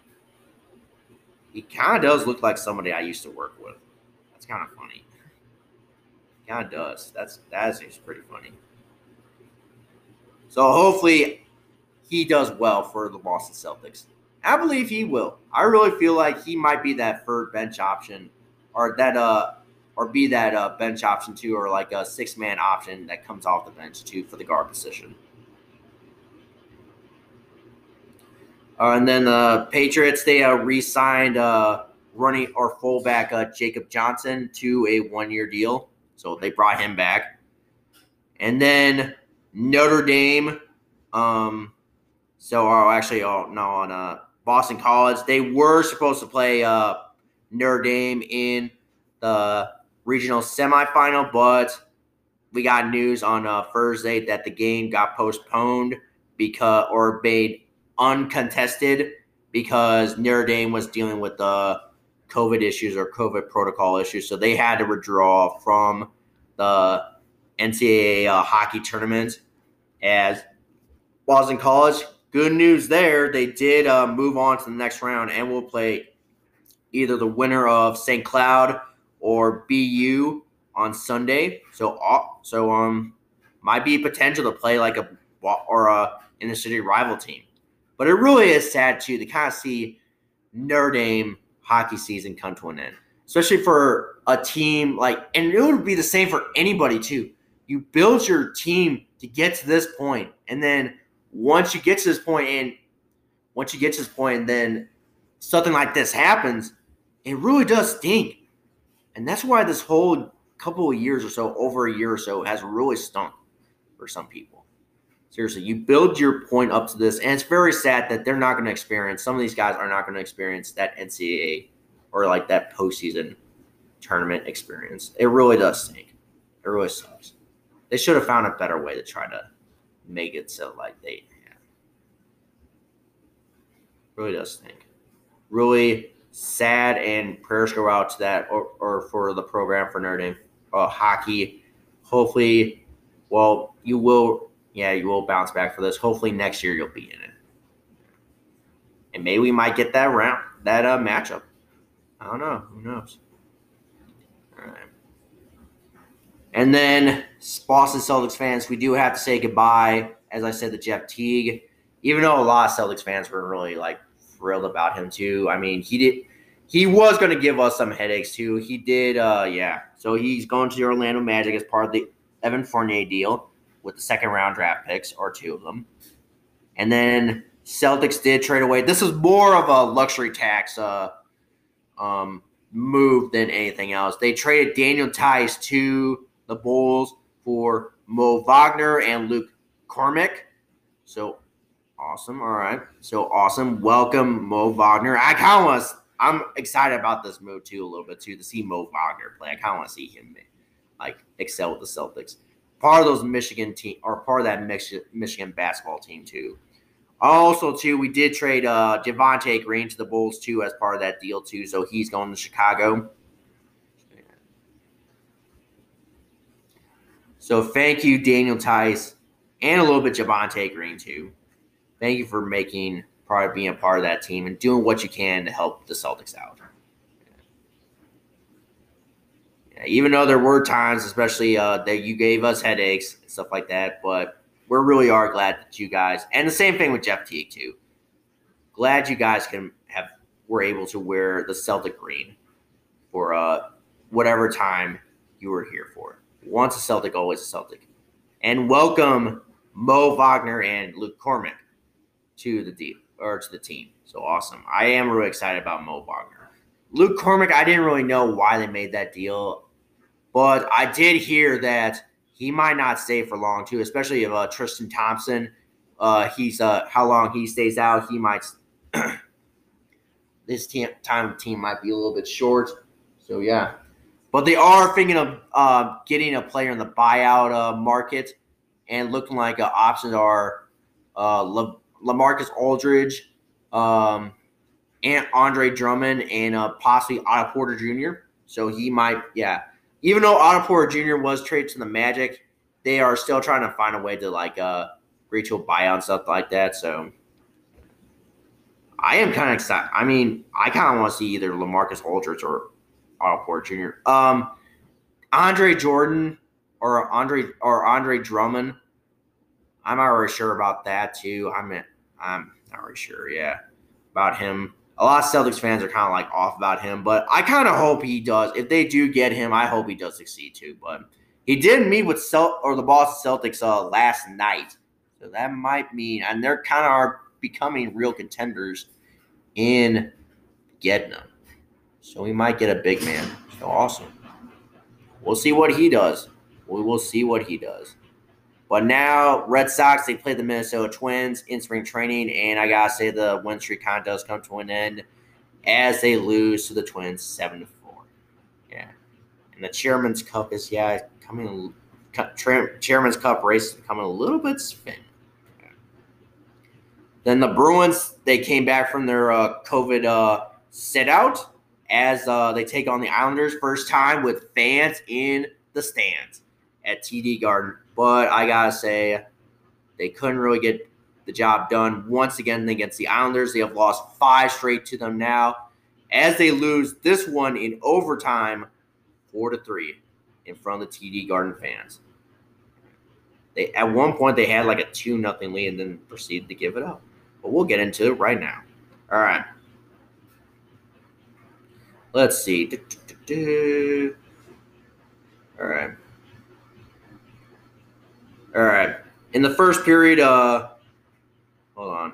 He kind of does look like somebody I used to work with. That's kind of funny. Kind of does. That's that is pretty funny. So hopefully he does well for the Boston Celtics. I believe he will. I really feel like he might be that third bench option, or that uh, or be that uh, bench option too, or like a six man option that comes off the bench too for the guard position. Uh, and then the Patriots they uh, re-signed uh, running or fullback uh, Jacob Johnson to a one-year deal, so they brought him back. And then Notre Dame, um, so, oh, actually, oh no, on uh, Boston College, they were supposed to play uh, Notre Dame in the regional semifinal, but we got news on uh, Thursday that the game got postponed because or made uncontested because Notre Dame was dealing with the COVID issues or COVID protocol issues, so they had to withdraw from the NCAA uh, hockey tournament. As Boston College good news there. They did uh, move on to the next round and will play either the winner of St. Cloud or BU on Sunday. So, uh, so um, might be potential to play like a or a in the city rival team. But it really is sad too to kind of see Notre Dame hockey season come to an end, especially for a team like, and it would be the same for anybody too. You build your team to get to this point, and then once you get to this point and once you get to this point, then something like this happens, it really does stink. And that's why this whole couple of years or so, over a year or so, has really stunk for some people. Seriously, you build your point up to this, and it's very sad that they're not going to experience, some of these guys are not going to experience that NCAA or like that postseason tournament experience. It really does stink. It really sucks. They should have found a better way to try to make it so like they yeah. really does stink. Really sad and prayers go out to that or, or for the program for Notre Dame uh, hockey. Hopefully, well, you will yeah, you will bounce back for this. Hopefully next year you'll be in it. And maybe we might get that round that uh, matchup. I don't know. Who knows? All right. And then Boston Celtics fans, we do have to say goodbye, as I said, to Jeff Teague. Even though a lot of Celtics fans were really like thrilled about him too. I mean, he did he was going to give us some headaches too. He did, uh, yeah. So he's going to the Orlando Magic as part of the Evan Fournier deal with the second round draft picks or two of them. And then Celtics did trade away. This is more of a luxury tax uh, um, move than anything else. They traded Daniel Theis to the Bulls for Mo Wagner and Luke Cormick. So awesome. All right. So awesome. Welcome, Mo Wagner. I kind of want I'm excited about this move too, a little bit too, to see Mo Wagner play. I kind of want to see him like excel with the Celtics. Part of those Michigan team or part of that Michigan basketball team too. Also, too, we did trade uh Javonte Green to the Bulls too as part of that deal too. So he's going to Chicago. So thank you, Daniel Theis, and a little bit Javonte Green too. Thank you for making part of being a part of that team and doing what you can to help the Celtics out. Yeah, even though there were times, especially uh, that you gave us headaches and stuff like that, but we really are glad that you guys, and the same thing with Jeff Teague too. Glad you guys can have were able to wear the Celtic green for uh, whatever time you were here for. Once a Celtic, always a Celtic. And welcome Mo Wagner and Luke Cormac to the deep or to the team. So awesome. I am really excited about Mo Wagner. Luke Cormick, I didn't really know why they made that deal, but I did hear that he might not stay for long too, especially if uh, Tristan Thompson, uh, he's uh, how long he stays out, he might. this team, time team might be a little bit short. So yeah, but they are thinking of uh, getting a player in the buyout uh, market, and looking like uh, options are uh, LaMarcus Aldridge, um, and Andre Drummond, and uh, possibly Otto Porter Jr. So he might, yeah. Even though Otto Porter Jr. was traded to the Magic, they are still trying to find a way to like uh to a buyout and stuff like that. So I am kind of excited. I mean, I kind of want to see either LaMarcus Aldridge or Otto Porter Jr. Um, Andre Jordan or Andre or Andre Drummond. I'm not really sure about that too. I mean, I'm not really sure. Yeah, about him. A lot of Celtics fans are kind of like off about him, but I kind of hope he does. If they do get him, I hope he does succeed too. But he did meet with Celt or the Boston Celtics uh, last night, so that might mean, and they're kind of are becoming real contenders in getting him. So we might get a big man. So awesome. We'll see what he does. We will see what he does. But now, Red Sox, they play the Minnesota Twins in spring training, and I gotta say the win streak kind of does come to an end as they lose to the Twins seven to four. Yeah, and the Chairman's Cup is yeah coming. Chairman's Cup race is becoming a little bit spin. Then the Bruins, they came back from their uh, COVID uh, sit out as uh, they take on the Islanders first time with fans in the stands at TD Garden. But I gotta say, they couldn't really get the job done once again against the Islanders. They have lost five straight to them now, as they lose this one in overtime, four to three, in front of the TD Garden fans. They at one point they had like a two nothing lead and then proceeded to give it up. But we'll get into it right now. All right. Let's see. All right. All right. In the first period, uh, hold on.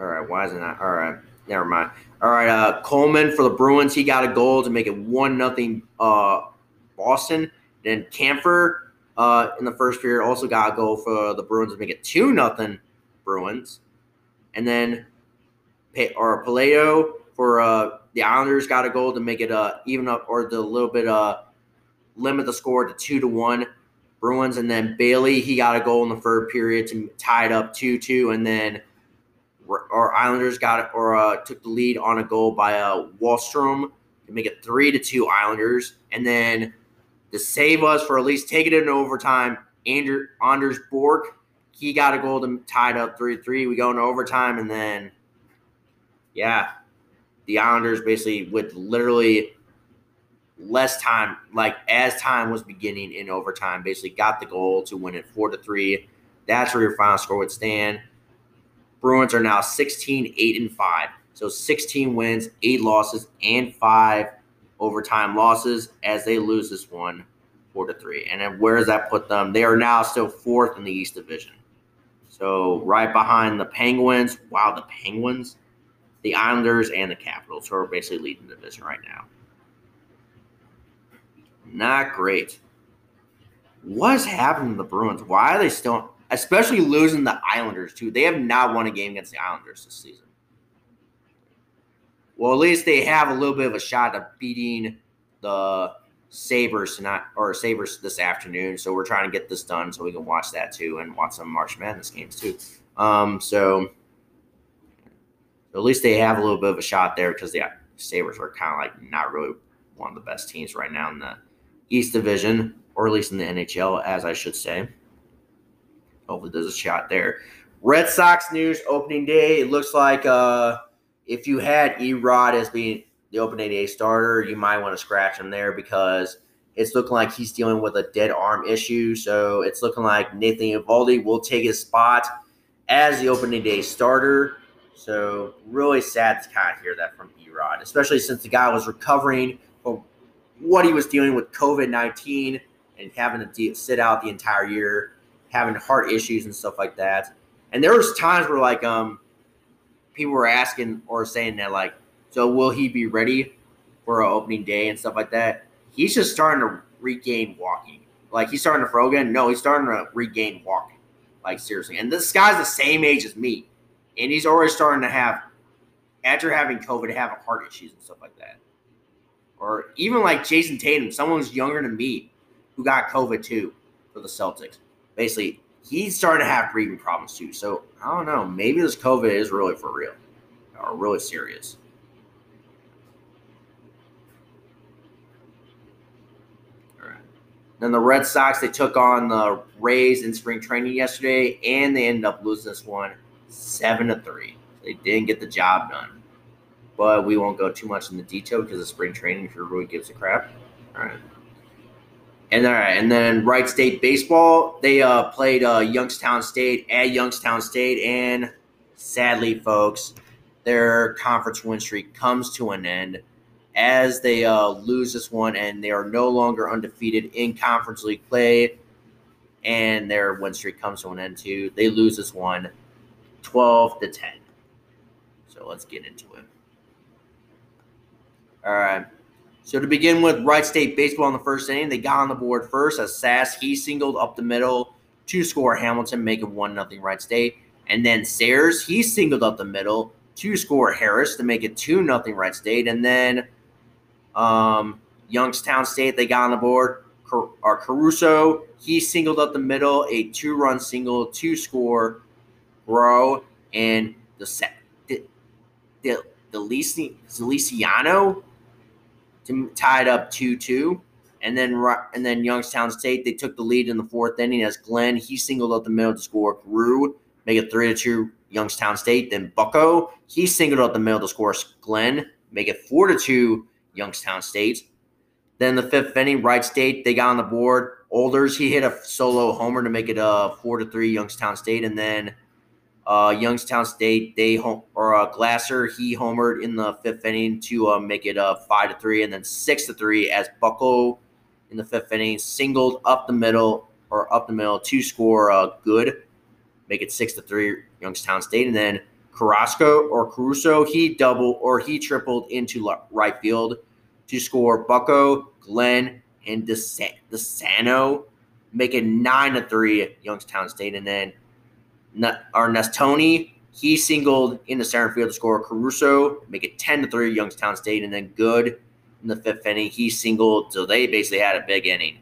All right, why is it not? All right, never mind. All right, uh, Coleman for the Bruins, he got a goal to make it one nothing. Uh, Boston. Then Kampfer uh, in the first period also got a goal for the Bruins to make it two nothing Bruins, and then or Palayo for uh, the Islanders got a goal to make it uh, even up or the little bit uh, limit the score to two to one Bruins, and then Bailey he got a goal in the third period to tie it up two two, and then our Islanders got or uh, took the lead on a goal by uh, Wahlstrom to make it three to two Islanders, and then to save us for at least taking it in overtime, Andrew Anders Bjork he got a goal to tie it up three three. We go into overtime, and then yeah, the Islanders basically with literally less time, like as time was beginning in overtime, basically got the goal to win it four to three. That's where your final score would stand. Bruins are now 16, 8, and 5. So 16 wins, 8 losses, and 5 overtime losses as they lose this one 4 to 3. And then where does that put them? They are now still fourth in the East Division. So right behind the Penguins. Wow, the Penguins the Islanders and the Capitals, who are basically leading the division right now. Not great. What's happening to the Bruins? Why are they still, especially losing the Islanders too? They have not won a game against the Islanders this season. Well, at least they have a little bit of a shot of beating the Sabres tonight or Sabres this afternoon. So we're trying to get this done so we can watch that too and watch some March Madness games too. Um, so at least they have a little bit of a shot there because the Sabres are kind of like not really one of the best teams right now in the East Division, or at least in the NHL, as I should say. Hopefully, there's a shot there. Red Sox news opening day. It looks like uh, if you had E-Rod as being the opening day starter, you might want to scratch him there because it's looking like he's dealing with a dead arm issue. So it's looking like Nathan Eovaldi will take his spot as the opening day starter. So really sad to kind of hear that from E-Rod, especially since the guy was recovering what he was dealing with COVID nineteen and having to de- sit out the entire year, having heart issues and stuff like that. And there was times where like um people were asking or saying that like, so will he be ready for opening day and stuff like that? He's just starting to regain walking. Like he's starting to throw again. No, he's starting to regain walking. Like seriously. And this guy's the same age as me and he's already starting to have, after having COVID, have heart issues and stuff like that. Or even like Jayson Tatum, someone who's younger than me, who got COVID too for the Celtics. Basically, he's starting to have breathing problems too. So I don't know. Maybe this COVID is really for real or really serious. All right. Then the Red Sox, they took on the Rays in spring training yesterday, and they ended up losing this one seven to three. They didn't get the job done. But we won't go too much in the detail because of spring training if really gives a crap. All right. And all right, and then Wright State baseball, they uh, played uh, Youngstown State at Youngstown State, and sadly, folks, their conference win streak comes to an end as they uh, lose this one, and they are no longer undefeated in conference league play, and their win streak comes to an end too. They lose this one, 12 to 10. So let's get into it. All right. So to begin with, Wright State baseball in the first inning, they got on the board first as Sass he singled up the middle to score Hamilton, making one nothing Wright State, and then Sayers he singled up the middle to score Harris to make it two nothing Wright State, and then um, Youngstown State they got on the board. Car- or Caruso he singled up the middle, a two run single to score Bro and the set the the, the Feliciano tied up two two, and then and then Youngstown State they took the lead in the fourth inning as Glenn he singled out the middle to score Grew make it three to two Youngstown State. Then Bucko he singled out the middle to score Glenn make it four to two Youngstown State. Then the fifth inning, Wright State they got on the board. Olders he hit a solo homer to make it a four to three Youngstown State, and then uh, Youngstown State, they home or uh, Glasser, he homered in the fifth inning to uh, make it uh, five to three, and then six to three as Bucko in the fifth inning singled up the middle or up the middle to score uh, good, make it six to three Youngstown State, and then Carrasco or Caruso, he doubled or he tripled into right field to score Bucko, Glenn, and DeSano, make it nine to three Youngstown State, and then our Nestoni, he singled in the center field to score Caruso, make it ten to three Youngstown State, and then Good in the fifth inning, he singled, so they basically had a big inning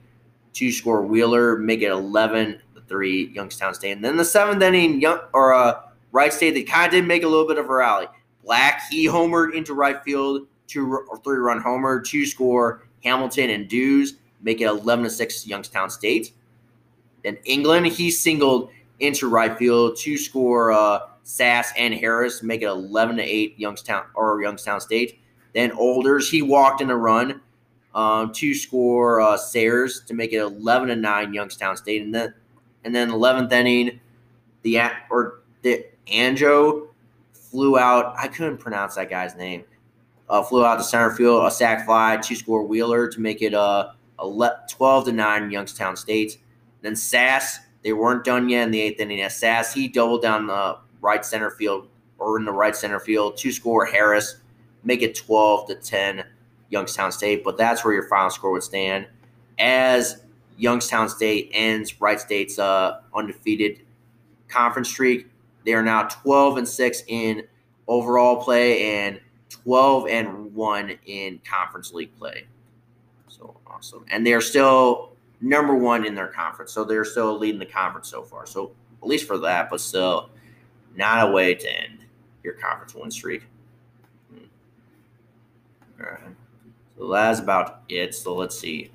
to score Wheeler, make it eleven to three Youngstown State, and then the seventh inning, young or uh, Wright State, they kind of did make a little bit of a rally. Black, he homered into right field, two or three run homer, two score Hamilton and Dews, make it 11 to 6 Youngstown State. Then England, he singled into right field, two score uh, Sass and Harris, make it 11 to 8 Youngstown or Youngstown State. Then Olders, he walked in a run, um, two score uh, Sayers to make it 11 to 9 Youngstown State. And then and then 11th inning, the or the Anjo flew out. I couldn't pronounce that guy's name. Uh, flew out to center field, a sac fly, two score Wheeler to make it uh, 12 to 9 Youngstown State. Then Sass, they weren't done yet in the eighth inning. As Sass, he doubled down the right center field or in the right center field, two score Harris, make it 12 to 10 Youngstown State. But that's where your final score would stand. As Youngstown State ends Wright State's uh, undefeated conference streak, they are now 12 and 6 in overall play and 12 and 1 in conference league play. So awesome. And they are still number one in their conference. So they're still leading the conference so far. So at least for that, but still not a way to end your conference win streak. Hmm. All right. So that's about it. So let's see.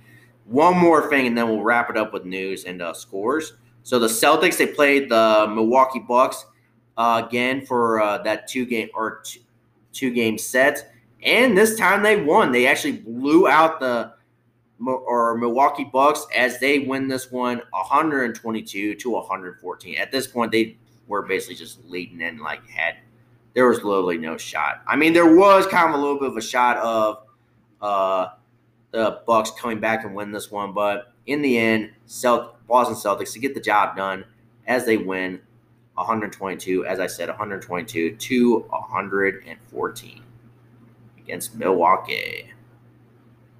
One more thing, and then we'll wrap it up with news and uh, scores. So the Celtics, they played the Milwaukee Bucks uh, again for uh, that two game or two, two game set. And this time they won. They actually blew out the or Milwaukee Bucks as they win this one 122 to 114. At this point, they were basically just leading and like had there was literally no shot. I mean, there was kind of a little bit of a shot of uh, the Bucks coming back and win this one, but in the end, Celt- Boston Celtics to get the job done as they win 122, as I said, 122 to 114 against Milwaukee.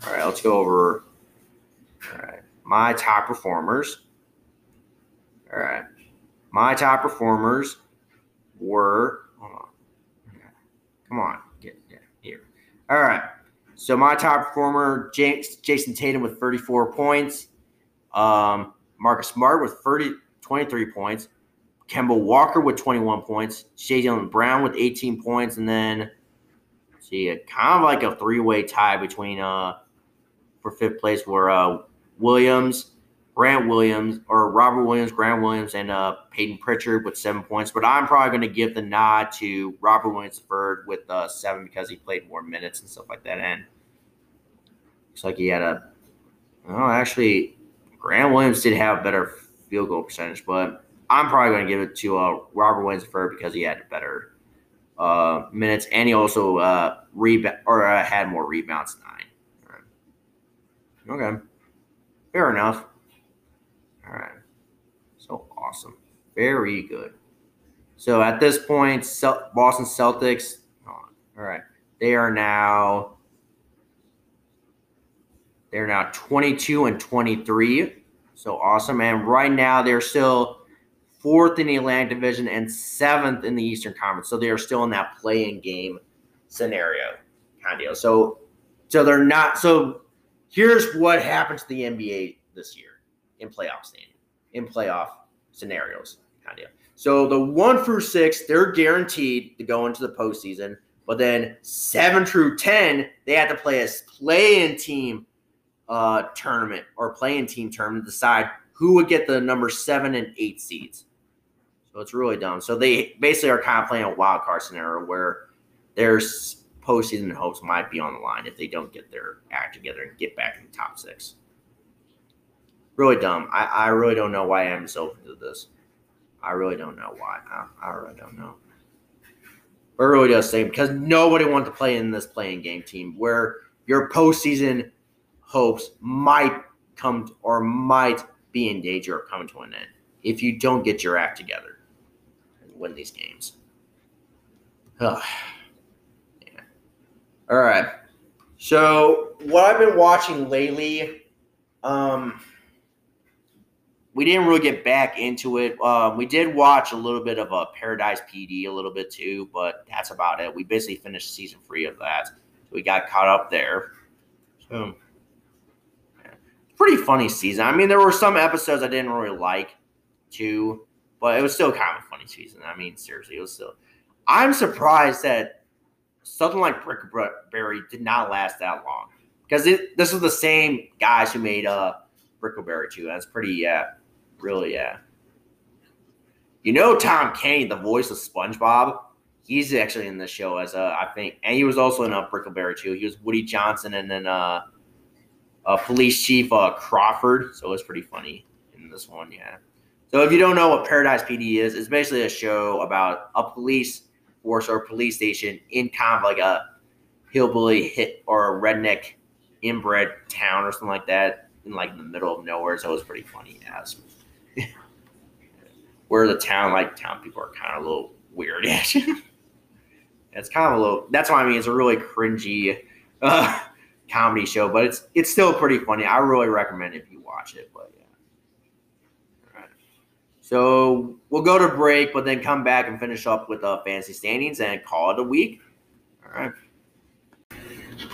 All right, let's go over all right. My top performers. All right. My top performers were. On. Come on. Get, get here. All right. So my top performer, James, Jayson Tatum with 34 points. Um, Marcus Smart with 30, 23 points. Kemba Walker with 21 points. Jaylen Brown with 18 points. And then, see, kind of like a three way tie between uh for fifth place were uh, Williams, Grant Williams, or Robert Williams, Grant Williams, and uh, Peyton Pritchard with seven points. But I'm probably going to give the nod to Robert Williams third with uh, seven because he played more minutes and stuff like that. And looks like he had a. Oh, actually, Grant Williams did have a better field goal percentage, but I'm probably going to give it to uh, Robert Williams third because he had better uh, minutes and he also uh, rebound or uh, had more rebounds nine. Okay. Fair enough. All right. So awesome. Very good. So at this point, Boston Celtics. All right. They are now. They're now 22 and 23. So awesome. And right now they're still fourth in the Atlantic Division and seventh in the Eastern Conference. So they are still in that playing game scenario kind of deal. So so they're not so here's what happened to the NBA this year in playoff standing, in playoff scenarios, kind of. So the one through six, they're guaranteed to go into the postseason. But then seven through ten, they have to play a play-in team uh, tournament or play-in team tournament to decide who would get the number seven and eight seeds. So it's really dumb. So they basically are kind of playing a wild card scenario where there's postseason hopes might be on the line if they don't get their act together and get back in the top six. Really dumb. I, I really don't know why I'm so into this. I really don't know why. I, I really don't know. But it really does say because nobody wants to play in this playing game team where your postseason hopes might come or might be in danger of coming to an end if you don't get your act together and win these games. Oh. Yeah. All right. So what I've been watching lately, um, we didn't really get back into it. Um, we did watch a little bit of a Paradise PD, a little bit too, but that's about it. We basically finished season three of that. So we got caught up there. So pretty funny season. I mean, there were some episodes I didn't really like too, but it was still kind of a funny season. I mean, seriously, it was still. I'm surprised that something like Brickleberry did not last that long because this was the same guys who made uh Brickleberry too. That's pretty yeah, really yeah. You know Tom Kenny, the voice of SpongeBob. He's actually in the show as a I think, and he was also in uh, Brickleberry too. He was Woody Johnson and then uh, uh Police Chief uh, Crawford. So it was pretty funny in this one, yeah. So if you don't know what Paradise PD is, it's basically a show about a police or police station in kind of like a hillbilly hit or a redneck inbred town or something like that in like the middle of nowhere. So it was pretty funny as where the town like town people are kind of a little weird. it's kind of a little. That's why I mean it's a really cringy uh, comedy show, but it's it's still pretty funny. I really recommend if you watch it. But yeah. So we'll go to break, but then come back and finish up with the uh, fantasy standings and call it a week. All right.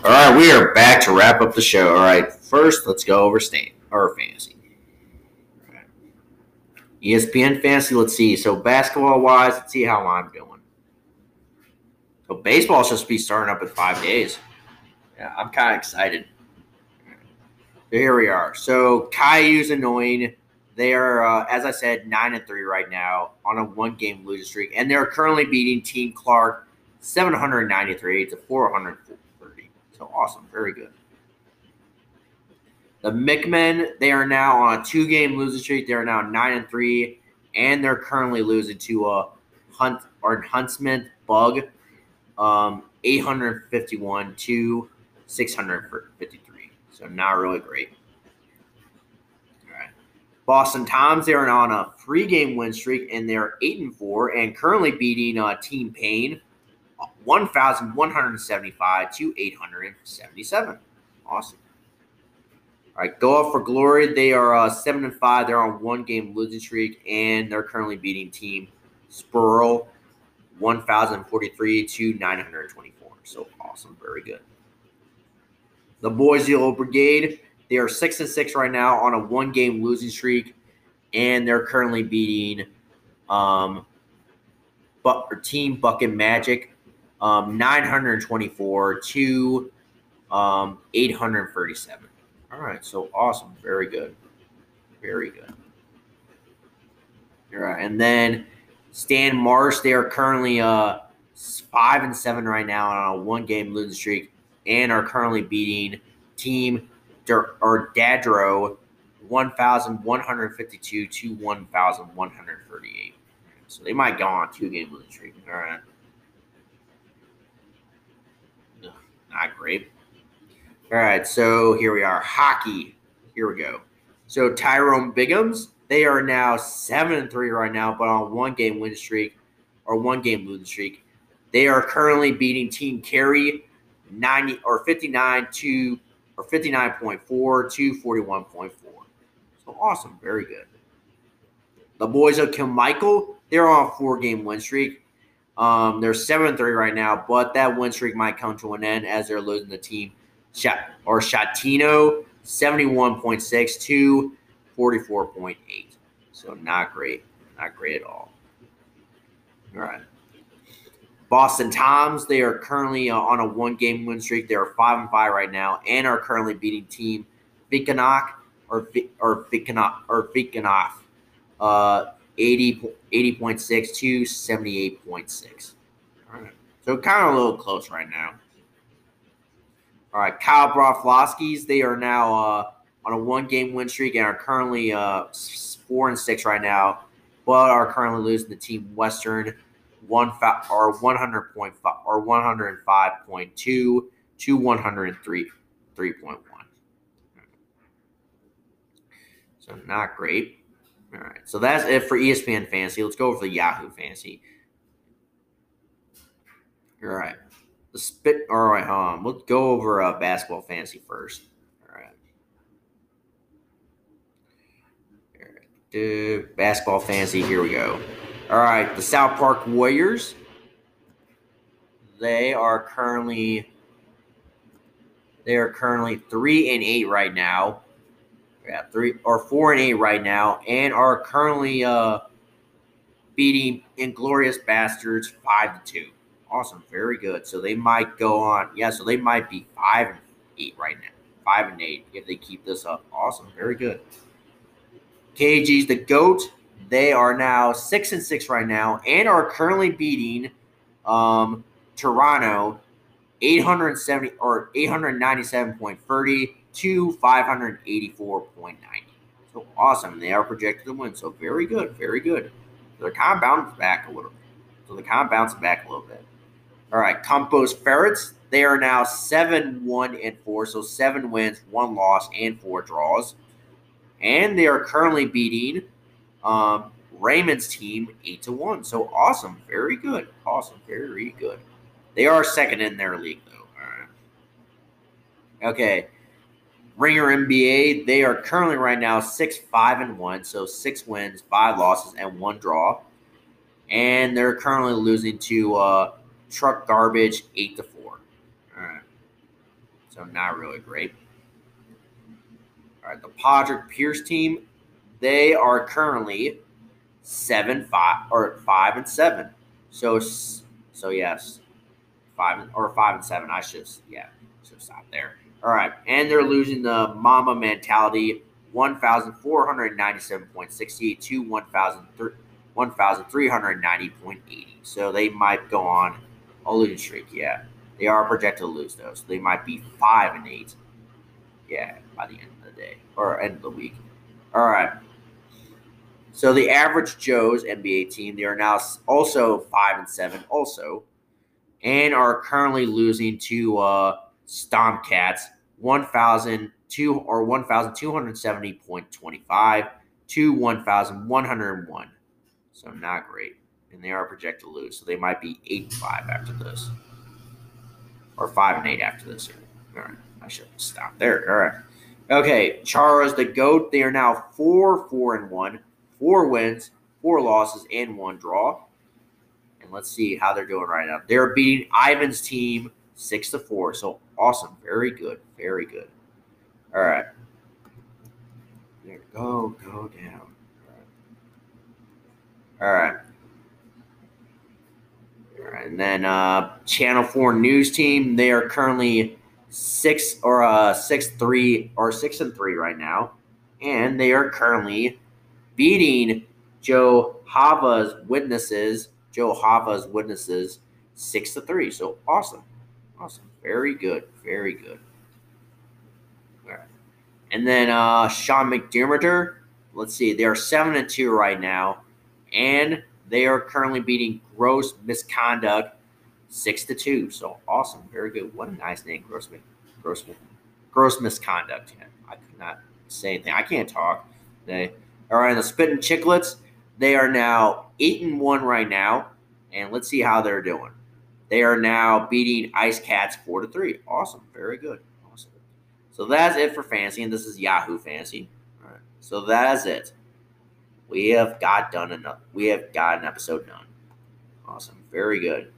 All right, we are back to wrap up the show. All right, first let's go over stain or fantasy. ESPN fantasy. Let's see. So basketball wise, let's see how I'm doing. So baseball should be starting up in five days. Yeah, I'm kind of excited. So here we are. So Caillou's annoying. They are, uh, as I said, nine and three right now on a one-game losing streak, and they're currently beating Team Clark 793 to 430. So awesome, very good. The McMen, they are now on a two-game losing streak. They are now nine and three, and they're currently losing to a Hunt or Huntsman Bug, um, 851 to 653. So not really great. Boston Toms, they're on a three-game win streak, and they're eight and four, and currently beating uh, Team Pain, 1,175 to 877. Awesome. All right, go up for glory. They are uh, seven and five. They're on one game losing streak, and they're currently beating Team Spurl, one thousand forty-three to nine hundred twenty-four. So awesome, very good. The Boys Yellow Brigade. They are six and six right now on a one game losing streak, and they're currently beating um, but Team Bucket Magic, um, nine hundred twenty-four to um, eight hundred thirty-seven. All right, so awesome. Very good. Very good. All right, and then Stan Marsh, they are currently uh five and seven right now on a one game losing streak and are currently beating Team or Dadro 1,152 to 1,138. So they might go on two game losing streak. All right. Not great. All right, so here we are. Hockey. Here we go. So Tyrone Biggums, they are now seven and three right now, but on one game win streak or one game losing streak. They are currently beating Team Carey 90 or 59 to or 59.4 to 41.4. So awesome, very good. The boys of Kilmichael, they're on a four game win streak. Um, they're 7 3 right now, but that win streak might come to an end as they're losing the team or Shatino, 71.6 to 44.8. So not great. Not great at all. All right. Boston Toms, they are currently uh, on a one game win streak. They are 5 and 5 right now and are currently beating team Vikanock or or Vikanoff or Vikanoff uh 80 80.6 to 78.6. All right. So kind of a little close right now. All right, Kyle Broflovskis, they are now uh, on a one-game win streak and are currently uh, four and six right now, but are currently losing the team Western one or five or one hundred and five point two to one hundred and three three point one. So not great. All right, so that's it for ESPN Fantasy. Let's go over the Yahoo Fantasy. All right. The spit. All right. Um, let's go over uh, basketball fantasy first. All right. All right. Dude, basketball fantasy. Here we go. All right. The South Park Warriors. They are currently. They are currently three and eight right now. Yeah, three or four and eight right now, and are currently uh beating Inglorious Bastards five to two. Awesome, very good. So they might go on. Yeah, so they might be five and eight right now. Five and eight if they keep this up. Awesome, very good. KG's the GOAT. They are now six and six right now and are currently beating um, Toronto 870 or 897.30 to 584.90. So awesome. They are projected to win. So very good, very good. They're kind of bouncing back a little bit. So they kind of bouncing back a little bit. All right, Campos Ferrets. They are now seven, one, and four. So seven wins, one loss, and four draws. And they are currently beating um, Raymond's team eight to one. So awesome, very good, awesome, very good. They are second in their league though. Okay. Ringer NBA. They are currently right now six, five, and one. So six wins, five losses, and one draw. And they're currently losing to uh, truck garbage eight to four. All right. So not really great. All right, the Podrick Pierce team, they are currently seven five or five and seven. So so yes, five or five and seven. I should yeah should stop there. All right, and they're losing the Mamba mentality. 1,497.68 to 1,390.80. So they might go on a losing streak, yeah. They are projected to lose those. so they might be five and eight. Yeah, by the end of the day or end of the week. All right. So the average Joe's NBA team, they are now also five and seven, also, and are currently losing to uh, Stompcats one thousand two or one thousand two hundred seventy point twenty five to one thousand one hundred one. So not great and they are projected to lose. So they might be eight and five after this, or five and eight after this. All right, I should stop there. All right. Okay, Chara's the goat. They are now four, four and one, four wins, four losses, and one draw. And let's see how they're doing right now. They're beating Ivan's team six to four. So awesome, very good, very good. All right. There, go, go down. All right. All right. And then uh, Channel Four News Team, they are currently six or uh, six three or six and three right now, and they are currently beating Joe Hava's witnesses. Joe Hava's witnesses six to three. So awesome, awesome, very good, very good. All right. And then uh, Sean McDermott. Let's see, they are seven and two right now, and they are currently beating Gross Misconduct six to two. So awesome, very good. What a nice name, Gross, Gross, Gross Misconduct. Yeah, I could not say anything. I can't talk. They all right. The Spitting Chicklets, they are now eight and one right now, and let's see how they're doing. They are now beating Ice Cats four to three. Awesome, very good. Awesome. So that's it for fantasy, and this is Yahoo Fantasy. All right. So that's it we have got done enough. We have got an episode done. Awesome. Very good.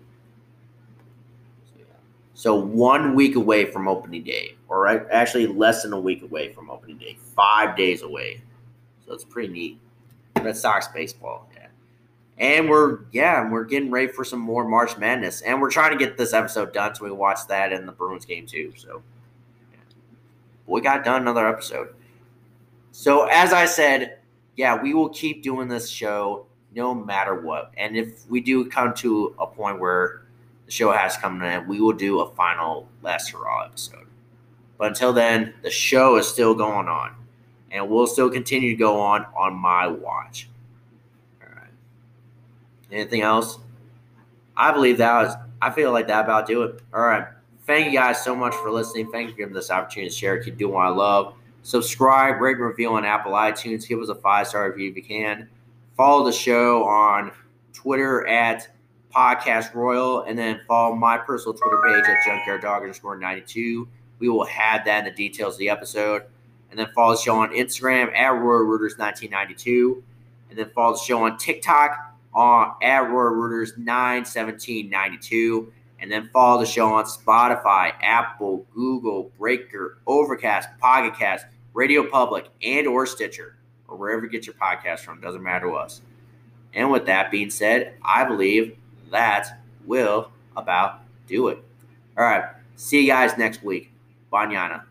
So one week away from opening day, or actually less than a week away from opening day, five days away. So it's pretty neat. Red Sox baseball, yeah. And we're yeah, we're getting ready for some more March Madness, and we're trying to get this episode done so we can watch that in the Bruins game too. So yeah. we got done another episode. So as I said, yeah, we will keep doing this show no matter what. And if we do come to a point where the show has come to an end, we will do a final last hurrah episode. But until then, the show is still going on, and will still continue to go on on my watch. All right. Anything else? I believe that was. I feel like that about do it. All right. Thank you guys so much for listening. Thank you for giving this opportunity to share. Keep doing what I love. Subscribe, rate, review on Apple iTunes. Give us a five star review if you can. Follow the show on Twitter at Podcast Royal, and then follow my personal Twitter page at Junkyard Dog underscore 92. We will have that in the details of the episode. And then follow the show on Instagram at Royal Rooters 1992. And then follow the show on TikTok on at Royal Rooters 91792. And then follow the show on Spotify, Apple, Google, Breaker, Overcast, Pocket Cast, Radio Public, and or Stitcher, or wherever you get your podcast from. Doesn't matter to us. And with that being said, I believe that will about do it. All right. See you guys next week. Banyana.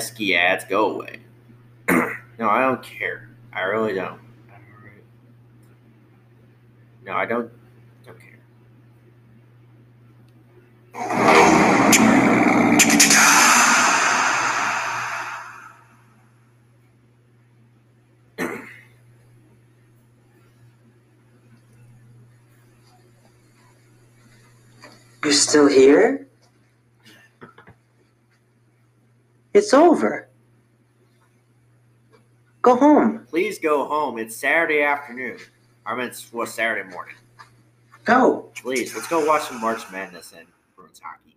Pesky ads, go away. no, I don't care. I really don't. No, I don't. Don't care. You still here? It's over. Go home. Please go home. It's Saturday afternoon. I mean, it's well, Saturday morning. Go. Please, let's go watch some March Madness and Bruins hockey.